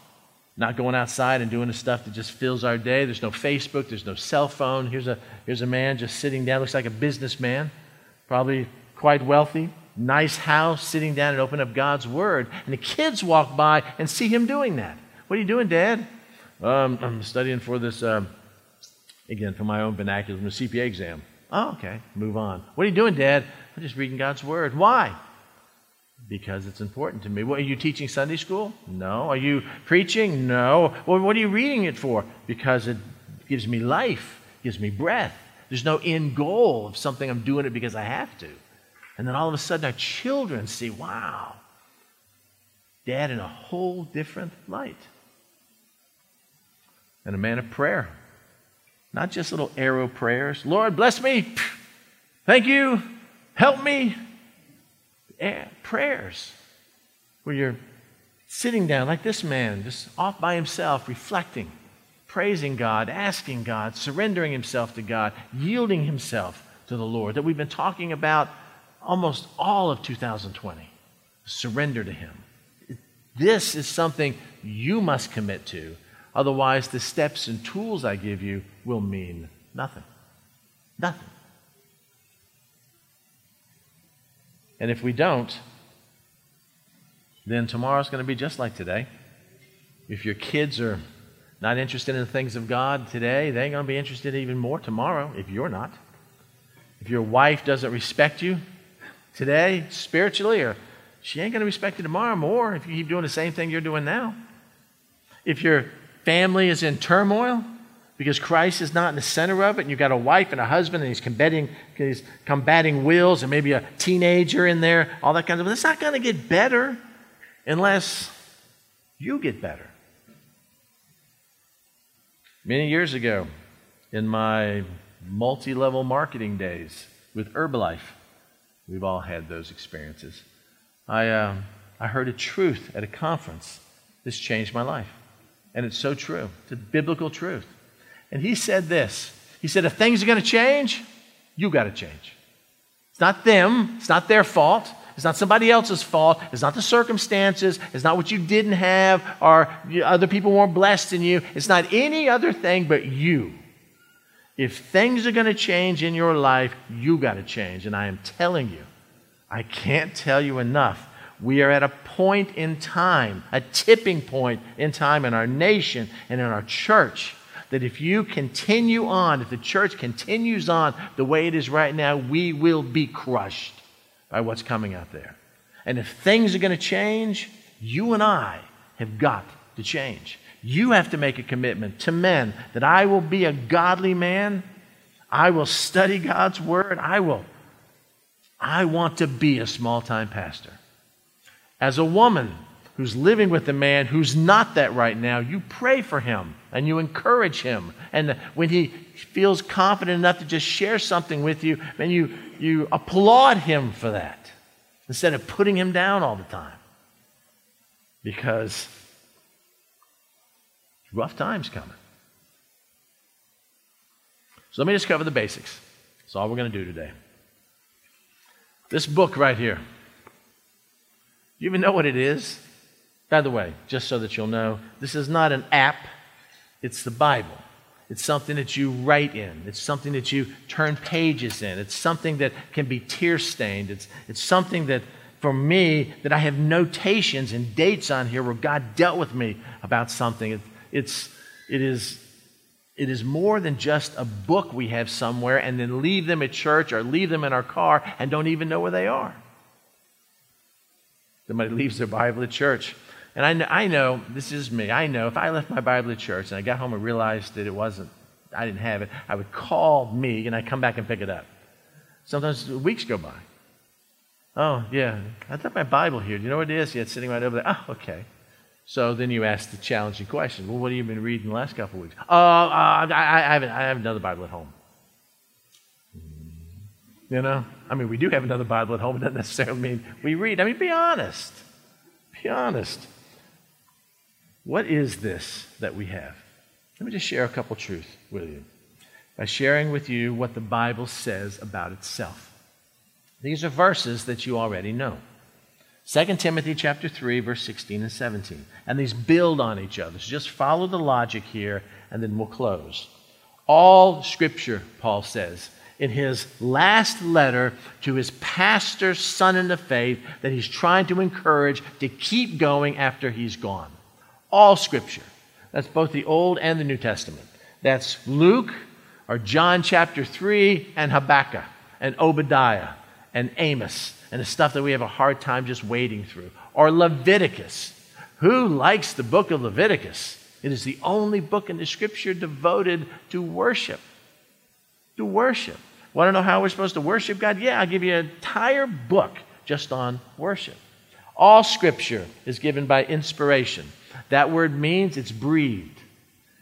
not going outside and doing the stuff that just fills our day. There's no Facebook, there's no cell phone. Here's a, here's a man just sitting down, looks like a businessman, probably quite wealthy, nice house, sitting down and open up God's Word. And the kids walk by and see him doing that. What are you doing, Dad? Um, I'm studying for this, um, again, for my own vernacular, the CPA exam. Oh, okay. Move on. What are you doing, Dad? I'm just reading God's Word. Why? Because it's important to me. What, are you teaching Sunday school? No. Are you preaching? No. Well, what are you reading it for? Because it gives me life, gives me breath. There's no end goal of something I'm doing it because I have to. And then all of a sudden, our children see, wow, dad in a whole different light. And a man of prayer. Not just little arrow prayers. Lord, bless me. Thank you. Help me. Eh, prayers where you're sitting down like this man, just off by himself, reflecting, praising God, asking God, surrendering himself to God, yielding himself to the Lord that we've been talking about almost all of 2020. Surrender to Him. This is something you must commit to. Otherwise, the steps and tools I give you will mean nothing. Nothing. And if we don't, then tomorrow's going to be just like today. If your kids are not interested in the things of God today, they're going to be interested even more tomorrow if you're not. If your wife doesn't respect you, today spiritually, or she ain't going to respect you tomorrow more if you keep doing the same thing you're doing now. If your family is in turmoil because Christ is not in the center of it, and you've got a wife and a husband, and he's combating, he's combating wills, and maybe a teenager in there, all that kind of stuff, it's not going to get better unless you get better. Many years ago, in my multi level marketing days with Herbalife, We've all had those experiences. I, uh, I heard a truth at a conference. This changed my life. And it's so true. It's a biblical truth. And he said this He said, if things are going to change, you got to change. It's not them, it's not their fault. It's not somebody else's fault. It's not the circumstances. It's not what you didn't have or other people weren't blessed in you. It's not any other thing but you. If things are going to change in your life, you got to change. And I am telling you, I can't tell you enough. We are at a point in time, a tipping point in time in our nation and in our church, that if you continue on, if the church continues on the way it is right now, we will be crushed by what's coming out there. And if things are going to change, you and I have got to change. You have to make a commitment to men that I will be a godly man. I will study God's word. I will. I want to be a small time pastor. As a woman who's living with a man who's not that right now, you pray for him and you encourage him. And when he feels confident enough to just share something with you, then you, you applaud him for that instead of putting him down all the time. Because rough times coming. So let me just cover the basics. That's all we're going to do today. This book right here. You even know what it is? By the way, just so that you'll know, this is not an app, it's the Bible. It's something that you write in. It's something that you turn pages in. It's something that can be tear stained. It's, it's something that, for me, that I have notations and dates on here where God dealt with me about something. It, it's, it, is, it is more than just a book we have somewhere and then leave them at church or leave them in our car and don't even know where they are. Somebody leaves their Bible at church. And I know, I know, this is me, I know if I left my Bible at church and I got home and realized that it wasn't, I didn't have it, I would call me and I'd come back and pick it up. Sometimes weeks go by. Oh, yeah, I got my Bible here. Do you know what it is? Yeah, it's sitting right over there. Oh, okay. So then you ask the challenging question. Well, what have you been reading the last couple of weeks? Oh, uh, I, I, haven't, I have another Bible at home. You know? I mean, we do have another Bible at home. It doesn't necessarily mean we read. I mean, be honest. Be honest. What is this that we have? Let me just share a couple truths with you by sharing with you what the Bible says about itself. These are verses that you already know. 2 Timothy chapter 3 verse 16 and 17. And these build on each other. So just follow the logic here and then we'll close. All scripture, Paul says, in his last letter to his pastor's son in the faith that he's trying to encourage to keep going after he's gone. All Scripture. That's both the Old and the New Testament. That's Luke or John chapter 3 and Habakkuk and Obadiah and Amos and the stuff that we have a hard time just wading through. Or Leviticus. Who likes the book of Leviticus? It is the only book in the Scripture devoted to worship. To worship. Want to know how we're supposed to worship God? Yeah, I'll give you an entire book just on worship. All Scripture is given by inspiration. That word means it's breathed.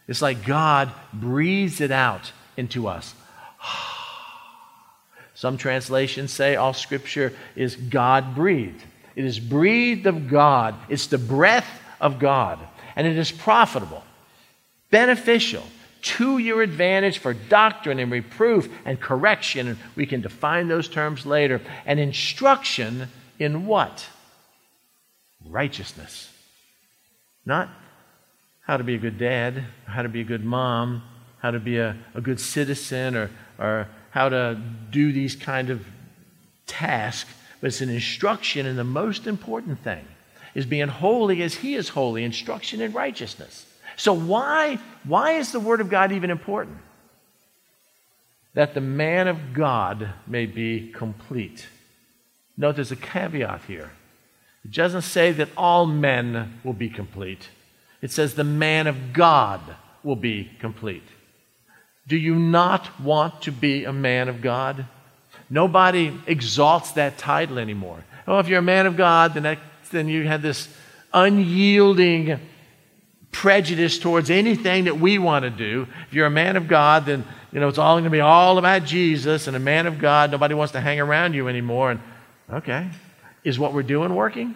It's like God breathes it out into us. Some translations say all scripture is God breathed. It is breathed of God, it's the breath of God, and it is profitable, beneficial, to your advantage for doctrine and reproof and correction. And we can define those terms later. And instruction in what? Righteousness. Not how to be a good dad, how to be a good mom, how to be a, a good citizen, or, or how to do these kind of tasks, but it's an instruction and the most important thing is being holy as he is holy, instruction in righteousness. So why, why is the word of God even important? That the man of God may be complete. Note there's a caveat here. It doesn't say that all men will be complete. It says the man of God will be complete. Do you not want to be a man of God? Nobody exalts that title anymore. Oh, if you're a man of God, then, that, then you have this unyielding prejudice towards anything that we want to do. If you're a man of God, then you know it's all going to be all about Jesus. And a man of God, nobody wants to hang around you anymore. And okay, is what we're doing working?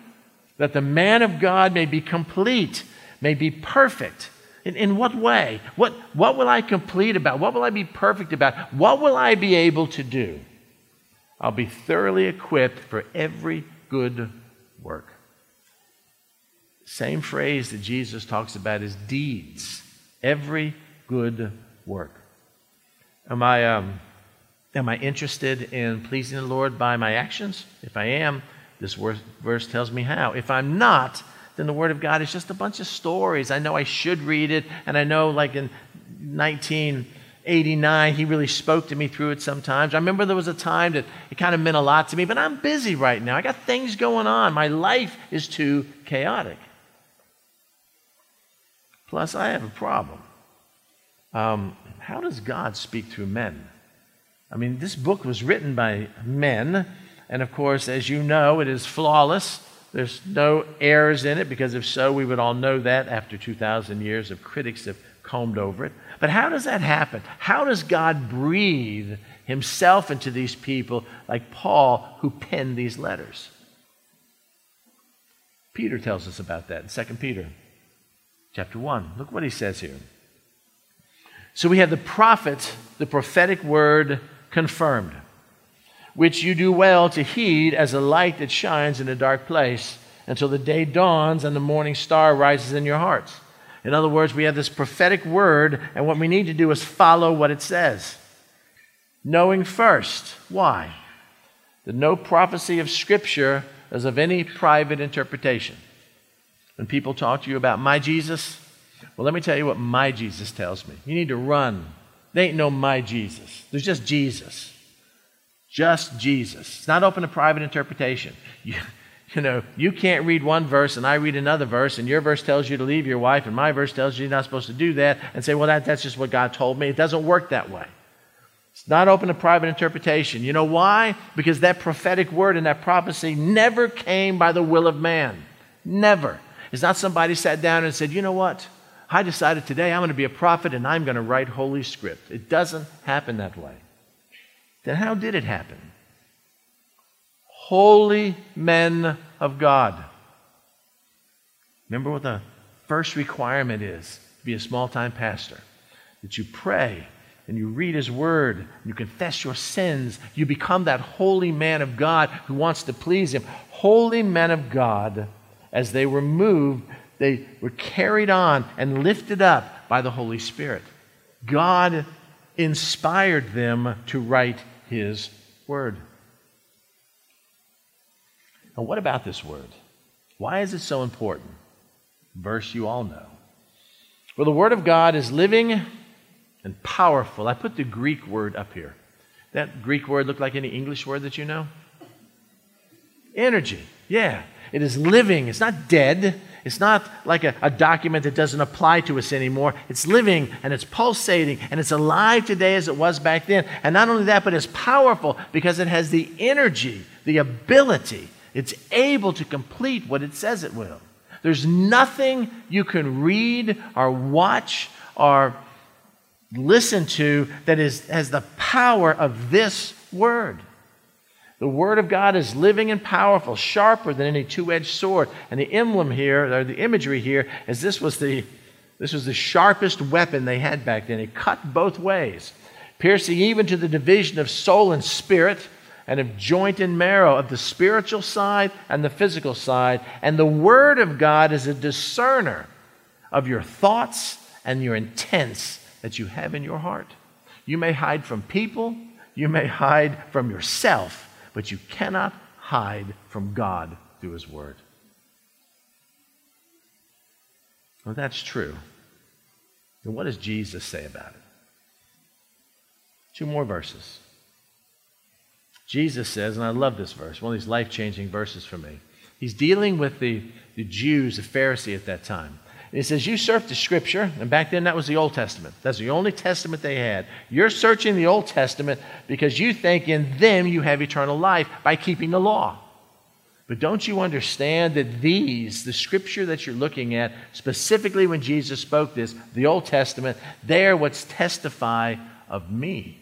That the man of God may be complete, may be perfect. In, in what way? What, what will I complete about? What will I be perfect about? What will I be able to do? I'll be thoroughly equipped for every good work. Same phrase that Jesus talks about is deeds. Every good work. Am I, um, am I interested in pleasing the Lord by my actions? If I am, this verse tells me how. If I'm not, then the Word of God is just a bunch of stories. I know I should read it, and I know, like in 1989, he really spoke to me through it sometimes. I remember there was a time that it kind of meant a lot to me, but I'm busy right now. I got things going on. My life is too chaotic. Plus, I have a problem. Um, how does God speak through men? I mean, this book was written by men, and of course, as you know, it is flawless. There's no errors in it, because if so, we would all know that after 2,000 years of critics have combed over it. But how does that happen? How does God breathe himself into these people like Paul who penned these letters? Peter tells us about that in 2 Peter chapter 1. Look what he says here. So we have the prophet, the prophetic word confirmed, which you do well to heed as a light that shines in a dark place until the day dawns and the morning star rises in your hearts. In other words, we have this prophetic word, and what we need to do is follow what it says. Knowing first. Why? That no prophecy of Scripture is of any private interpretation. When people talk to you about my Jesus, well, let me tell you what my Jesus tells me. You need to run. They ain't no my Jesus. There's just Jesus. Just Jesus. It's not open to private interpretation. You, you know, you can't read one verse and I read another verse, and your verse tells you to leave your wife, and my verse tells you you're not supposed to do that, and say, well, that, that's just what God told me. It doesn't work that way. It's not open to private interpretation. You know why? Because that prophetic word and that prophecy never came by the will of man. Never. It's not somebody sat down and said, you know what? I decided today I'm going to be a prophet and I'm going to write Holy Script. It doesn't happen that way. Then how did it happen? holy men of God. Remember what the first requirement is to be a small time pastor that you pray and you read his word, you confess your sins, you become that holy man of God who wants to please him. Holy men of God, as they were moved, they were carried on and lifted up by the Holy Spirit. God inspired them to write his word. Now, what about this word? Why is it so important? Verse you all know. Well, the Word of God is living and powerful. I put the Greek word up here. That Greek word look like any English word that you know? Energy. Yeah. It is living. It's not dead. It's not like a, a, document that doesn't apply to us anymore. It's living and it's pulsating and it's alive today as it was back then. And not only that, but it's powerful because it has the energy, the ability it's able to complete what it says it will. There's nothing you can read or watch or listen to that is, has the power of this word. The Word of God is living and powerful, sharper than any two edged sword. And the emblem here, or the imagery here, is this was the, this was the sharpest weapon they had back then. It cut both ways, piercing even to the division of soul and spirit and of joint and marrow, of the spiritual side and the physical side. And the Word of God is a discerner of your thoughts and your intents that you have in your heart. You may hide from people, you may hide from yourself, but you cannot hide from God through His Word. Well, that's true. And what does Jesus say about it? Two more verses. Jesus says, and I love this verse, one of these life changing verses for me. He's dealing with the, the Jews, the Pharisee at that time. He says, You search the scripture, and back then that was the Old Testament. That's the only testament they had. You're searching the Old Testament because you think in them you have eternal life by keeping the law. But don't you understand that these, the scripture that you're looking at, specifically when Jesus spoke this, the Old Testament, they're what's testify of me.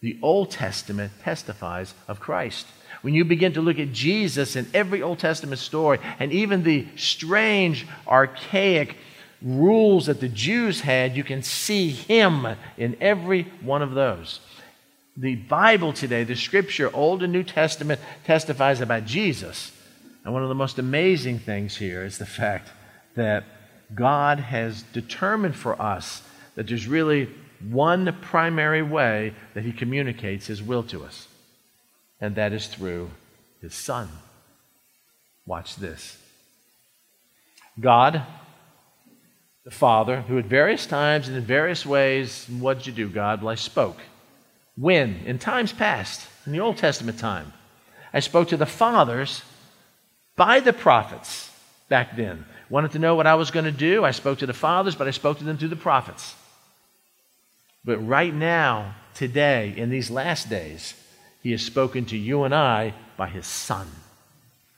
The Old Testament testifies of Christ. When you begin to look at Jesus in every Old Testament story, and even the strange, archaic rules that the Jews had, you can see him in every one of those. The Bible today, the scripture, Old and New Testament, testifies about Jesus. And one of the most amazing things here is the fact that God has determined for us that there's really one primary way that he communicates his will to us, and that is through his Son. Watch this God the Father, who at various times and in various ways, what did you do, God? Well, I spoke. When? In times past, in the Old Testament time. I spoke to the fathers by the prophets back then. Wanted to know what I was going to do. I spoke to the fathers, but I spoke to them through the prophets. But right now, today, in these last days, he has spoken to you and I by his Son,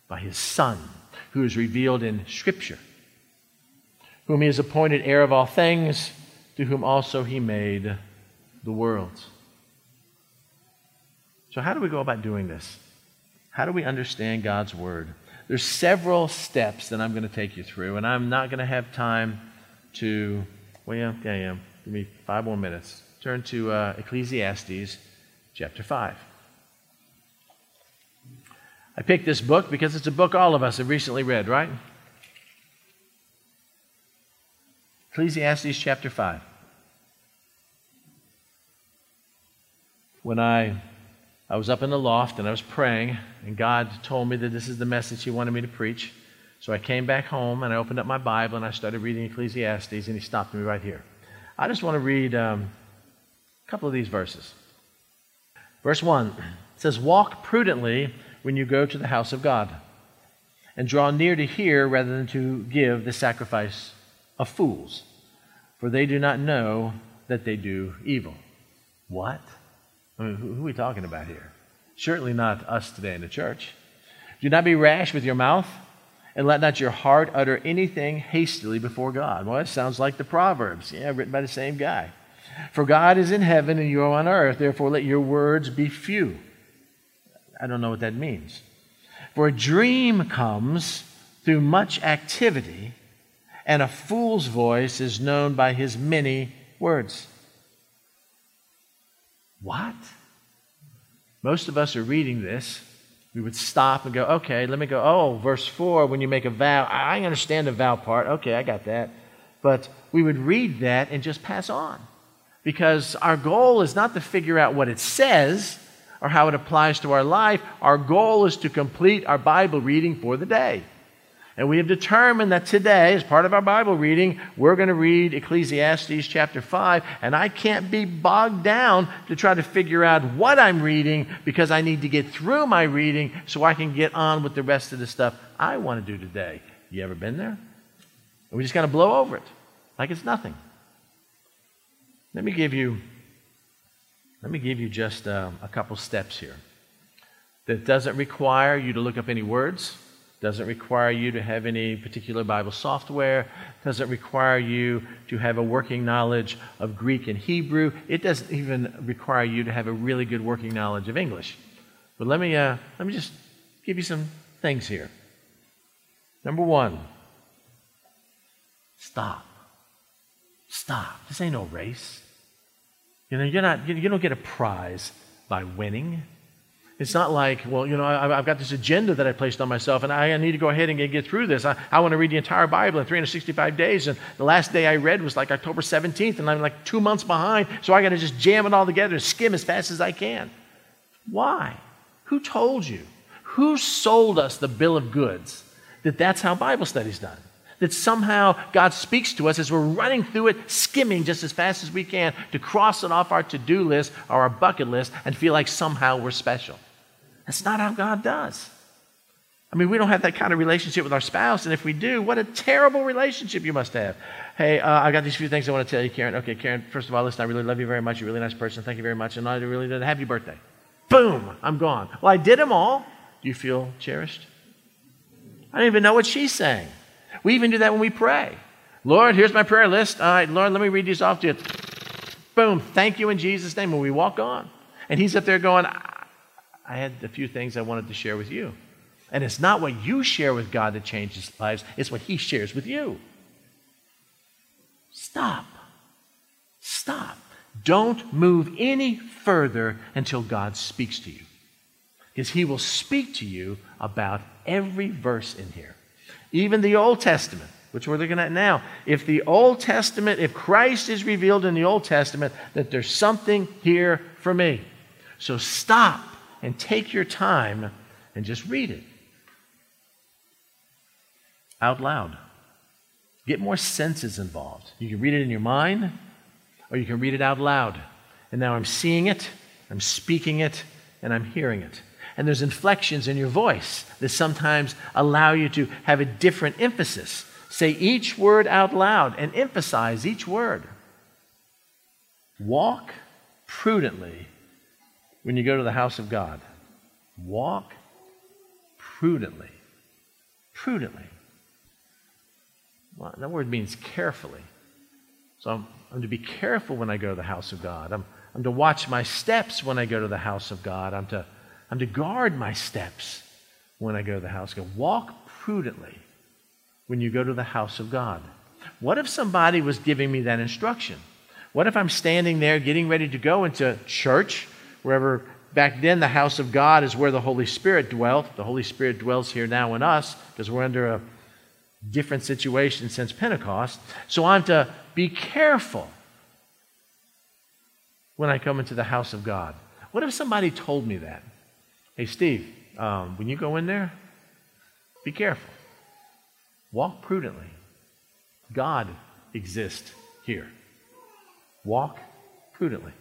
by his Son, who is revealed in Scripture, whom he has appointed heir of all things, to whom also he made the worlds. So, how do we go about doing this? How do we understand God's Word? There's several steps that I'm going to take you through, and I'm not going to have time to, well, yeah, yeah, yeah. Give me five more minutes. Turn to uh, Ecclesiastes chapter 5. I picked this book because it's a book all of us have recently read, right? Ecclesiastes chapter 5. When I, I was up in the loft and I was praying, and God told me that this is the message He wanted me to preach. So I came back home and I opened up my Bible and I started reading Ecclesiastes, and He stopped me right here. I just want to read um, a couple of these verses. Verse 1 says, Walk prudently when you go to the house of God, and draw near to hear rather than to give the sacrifice of fools, for they do not know that they do evil. What? I mean, who, are we talking about here? Certainly not us today in the church. Do not be rash with your mouth, and let not your heart utter anything hastily before God. Well, that sounds like the Proverbs, yeah, written by the same guy. For God is in heaven and you are on earth, therefore let your words be few. I don't know what that means. For a dream comes through much activity, and a fool's voice is known by his many words. What? Most of us are reading this. We would stop and go, okay, let me go. Oh, verse 4, when you make a vow, I understand the vow part. Okay, I got that. But we would read that and just pass on. Because our goal is not to figure out what it says, or how it applies to our life. Our goal is to complete our Bible reading for the day. And we have determined that today, as part of our Bible reading, we're going to read Ecclesiastes chapter 5. And I can't be bogged down to try to figure out what I'm reading because I need to get through my reading so I can get on with the rest of the stuff I want to do today. You ever been there? And we just kind of blow over it like it's nothing. Let me give you let me give you just uh, a couple steps here. That doesn't require you to look up any words, doesn't require you to have any particular Bible software, doesn't require you to have a working knowledge of Greek and Hebrew. It doesn't even require you to have a really good working knowledge of English. But let me, uh, let me just give you some things here. Number one, stop. Stop. This ain't no race. You know, you're not, you don't get a prize by winning. It's not like, well, you know, I, have got this agenda that I placed on myself, and I need to go ahead and get, get through this. I, I want to read the entire Bible in 365 days, and the last day I read was like October 17th, and I'm like two months behind, so I got to just jam it all together and skim as fast as I can. Why? Who told you? Who sold us the bill of goods that that's how Bible study's done? That somehow God speaks to us as we're running through it, skimming just as fast as we can to cross it off our to do list or our bucket list and feel like somehow we're special. That's not how God does. I mean, we don't have that kind of relationship with our spouse, and if we do, what a terrible relationship you must have. Hey, uh, I got these few things I want to tell you, Karen. Okay, Karen, first of all, listen, I really love you very much. You're a really nice person. Thank you very much. And I really did. Happy birthday. Boom, I'm gone. Well, I did them all. Do you feel cherished? I don't even know what she's saying. We even do that when we pray. Lord, here's my prayer list. All right, Lord, let me read these off to you. Boom, thank you in Jesus' name. And we walk on. And he's up there going, I had a few things I wanted to share with you. And it's not what you share with God that changes lives, it's what he shares with you. Stop. Stop. Don't move any further until God speaks to you. Because he will speak to you about every verse in here. Even the Old Testament, which we're looking at now. If the Old Testament, if Christ is revealed in the Old Testament, that there's something here for me. So stop and take your time and just read it out loud. Get more senses involved. You can read it in your mind, or you can read it out loud. And now I'm seeing it, I'm speaking it, and I'm hearing it. And there's inflections in your voice that sometimes allow you to have a different emphasis. Say each word out loud and emphasize each word. Walk prudently when you go to the house of God. Walk prudently. Prudently. Well, that word means carefully. So I'm, I'm, to be careful when I go to the house of God. I'm, I'm to watch my steps when I go to the house of God. I'm to, I'm to guard my steps when I go to the house of. Walk prudently when you go to the house of God. What if somebody was giving me that instruction? What if I'm standing there getting ready to go into church, wherever back then the house of God is where the Holy Spirit dwelt. The Holy Spirit dwells here now in us because we're under a different situation since Pentecost. So I'm to be careful when I come into the house of God. What if somebody told me that? Hey, Steve, um, when you go in there, be careful. Walk prudently. God exists here. Walk prudently.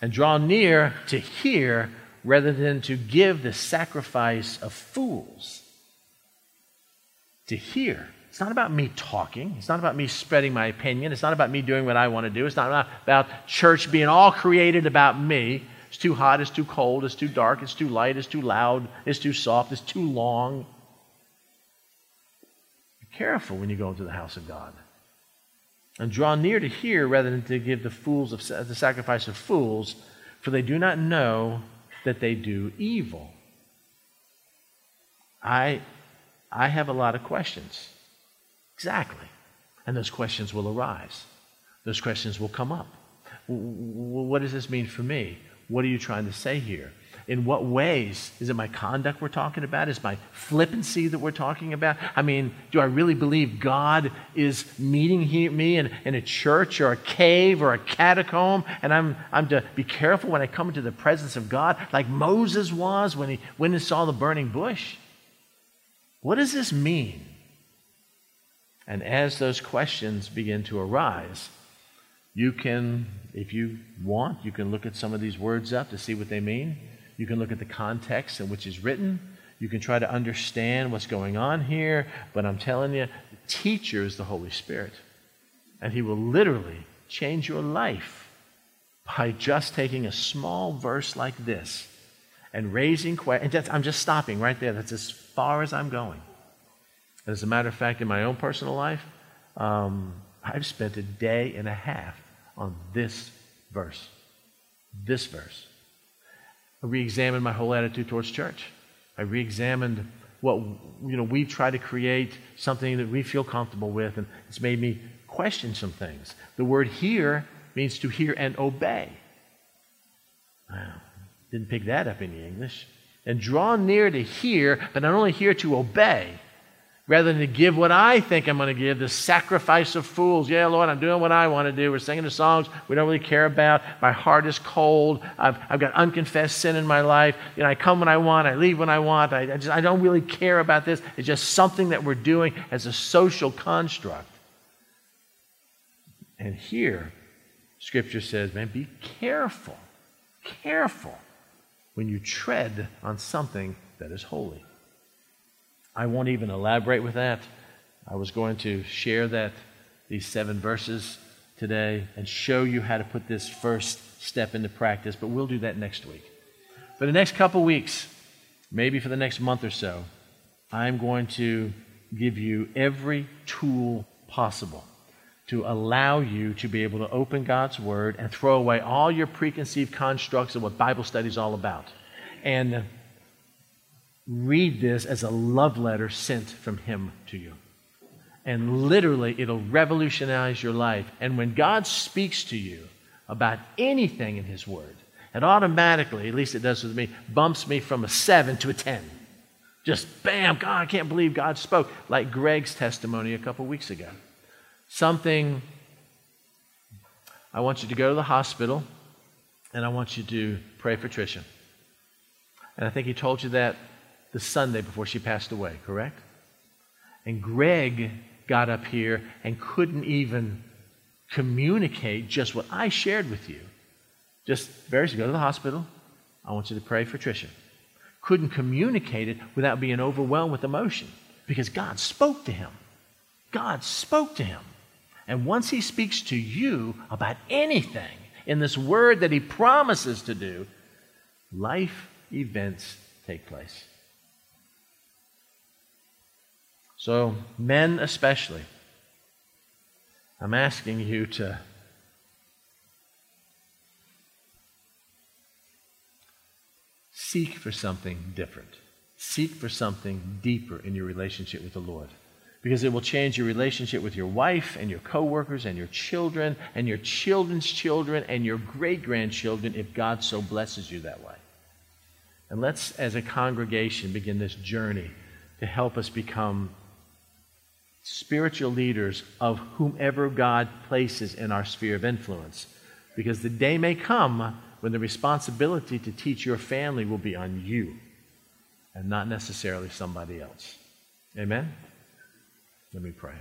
And draw near to hear rather than to give the sacrifice of fools. To hear. It's not about me talking. It's not about me spreading my opinion. It's not about me doing what I want to do. It's not about church being all created about me. It's too hot, it's too cold, it's too dark, it's too light, it's too loud, it's too soft, it's too long. Be careful when you go into the house of God and draw near to hear rather than to give the fools of, the sacrifice of fools, for they do not know that they do evil. I, I have a lot of questions. Exactly. And those questions will arise. Those questions will come up. What does this mean for me? What are you trying to say here? In what ways? Is it my conduct we're talking about? Is my flippancy that we're talking about? I mean, do I really believe God is meeting he, me in, in a church or a cave or a catacomb? And I'm, I'm to be careful when I come into the presence of God, like Moses was when he went and saw the burning bush? What does this mean? And as those questions begin to arise, you can, if you want, you can look at some of these words up to see what they mean. You can look at the context in which it's written. You can try to understand what's going on here. But I'm telling you, the teacher is the Holy Spirit. And he will literally change your life by just taking a small verse like this and raising questions. I'm just stopping right there. That's as far as I'm going. And As a matter of fact, in my own personal life, um, I've spent a day and a half on this verse. This verse. I re examined my whole attitude towards church. I re examined what, you know, we try to create something that we feel comfortable with, and it's made me question some things. The word hear means to hear and obey. Wow, didn't pick that up in the English. And draw near to hear, but not only hear to obey rather than to give what I think I'm going to give, the sacrifice of fools. Yeah, Lord, I'm doing what I want to do. We're singing the songs we don't really care about. My heart is cold. I've, I've got unconfessed sin in my life. You know, I come when I want, I leave when I want. I, I, just, I don't really care about this. It's just something that we're doing as a social construct. And here, Scripture says, man, be careful, careful when you tread on something that is holy. I won't even elaborate with that. I was going to share that, these seven verses today, and show you how to put this first step into practice, but we'll do that next week. For the next couple weeks, maybe for the next month or so, I'm going to give you every tool possible to allow you to be able to open God's Word and throw away all your preconceived constructs of what Bible study is all about. And read this as a love letter sent from Him to you. And literally, it'll revolutionize your life. And when God speaks to you about anything in His Word, it automatically, at least it does with me, bumps me from a seven to a 10. Just bam, God, I can't believe God spoke. Like Greg's testimony a couple weeks ago. Something, I want you to go to the hospital and I want you to pray for Tricia. And I think he told you that the Sunday before she passed away, correct? And Greg got up here and couldn't even communicate just what I shared with you. Just very go to the hospital. I want you to pray for Tricia. Couldn't communicate it without being overwhelmed with emotion because God spoke to him. God spoke to him. And once he speaks to you about anything in this word that he promises to do, life events take place. So, men especially, I'm asking you to seek for something different. Seek for something deeper in your relationship with the Lord. Because it will change your relationship with your wife and your coworkers and your children and your children's children and your great grandchildren if God so blesses you that way. And let's, as a congregation, begin this journey to help us become spiritual leaders of whomever God places in our sphere of influence. Because the day may come when the responsibility to teach your family will be on you and not necessarily somebody else. Amen? Let me pray.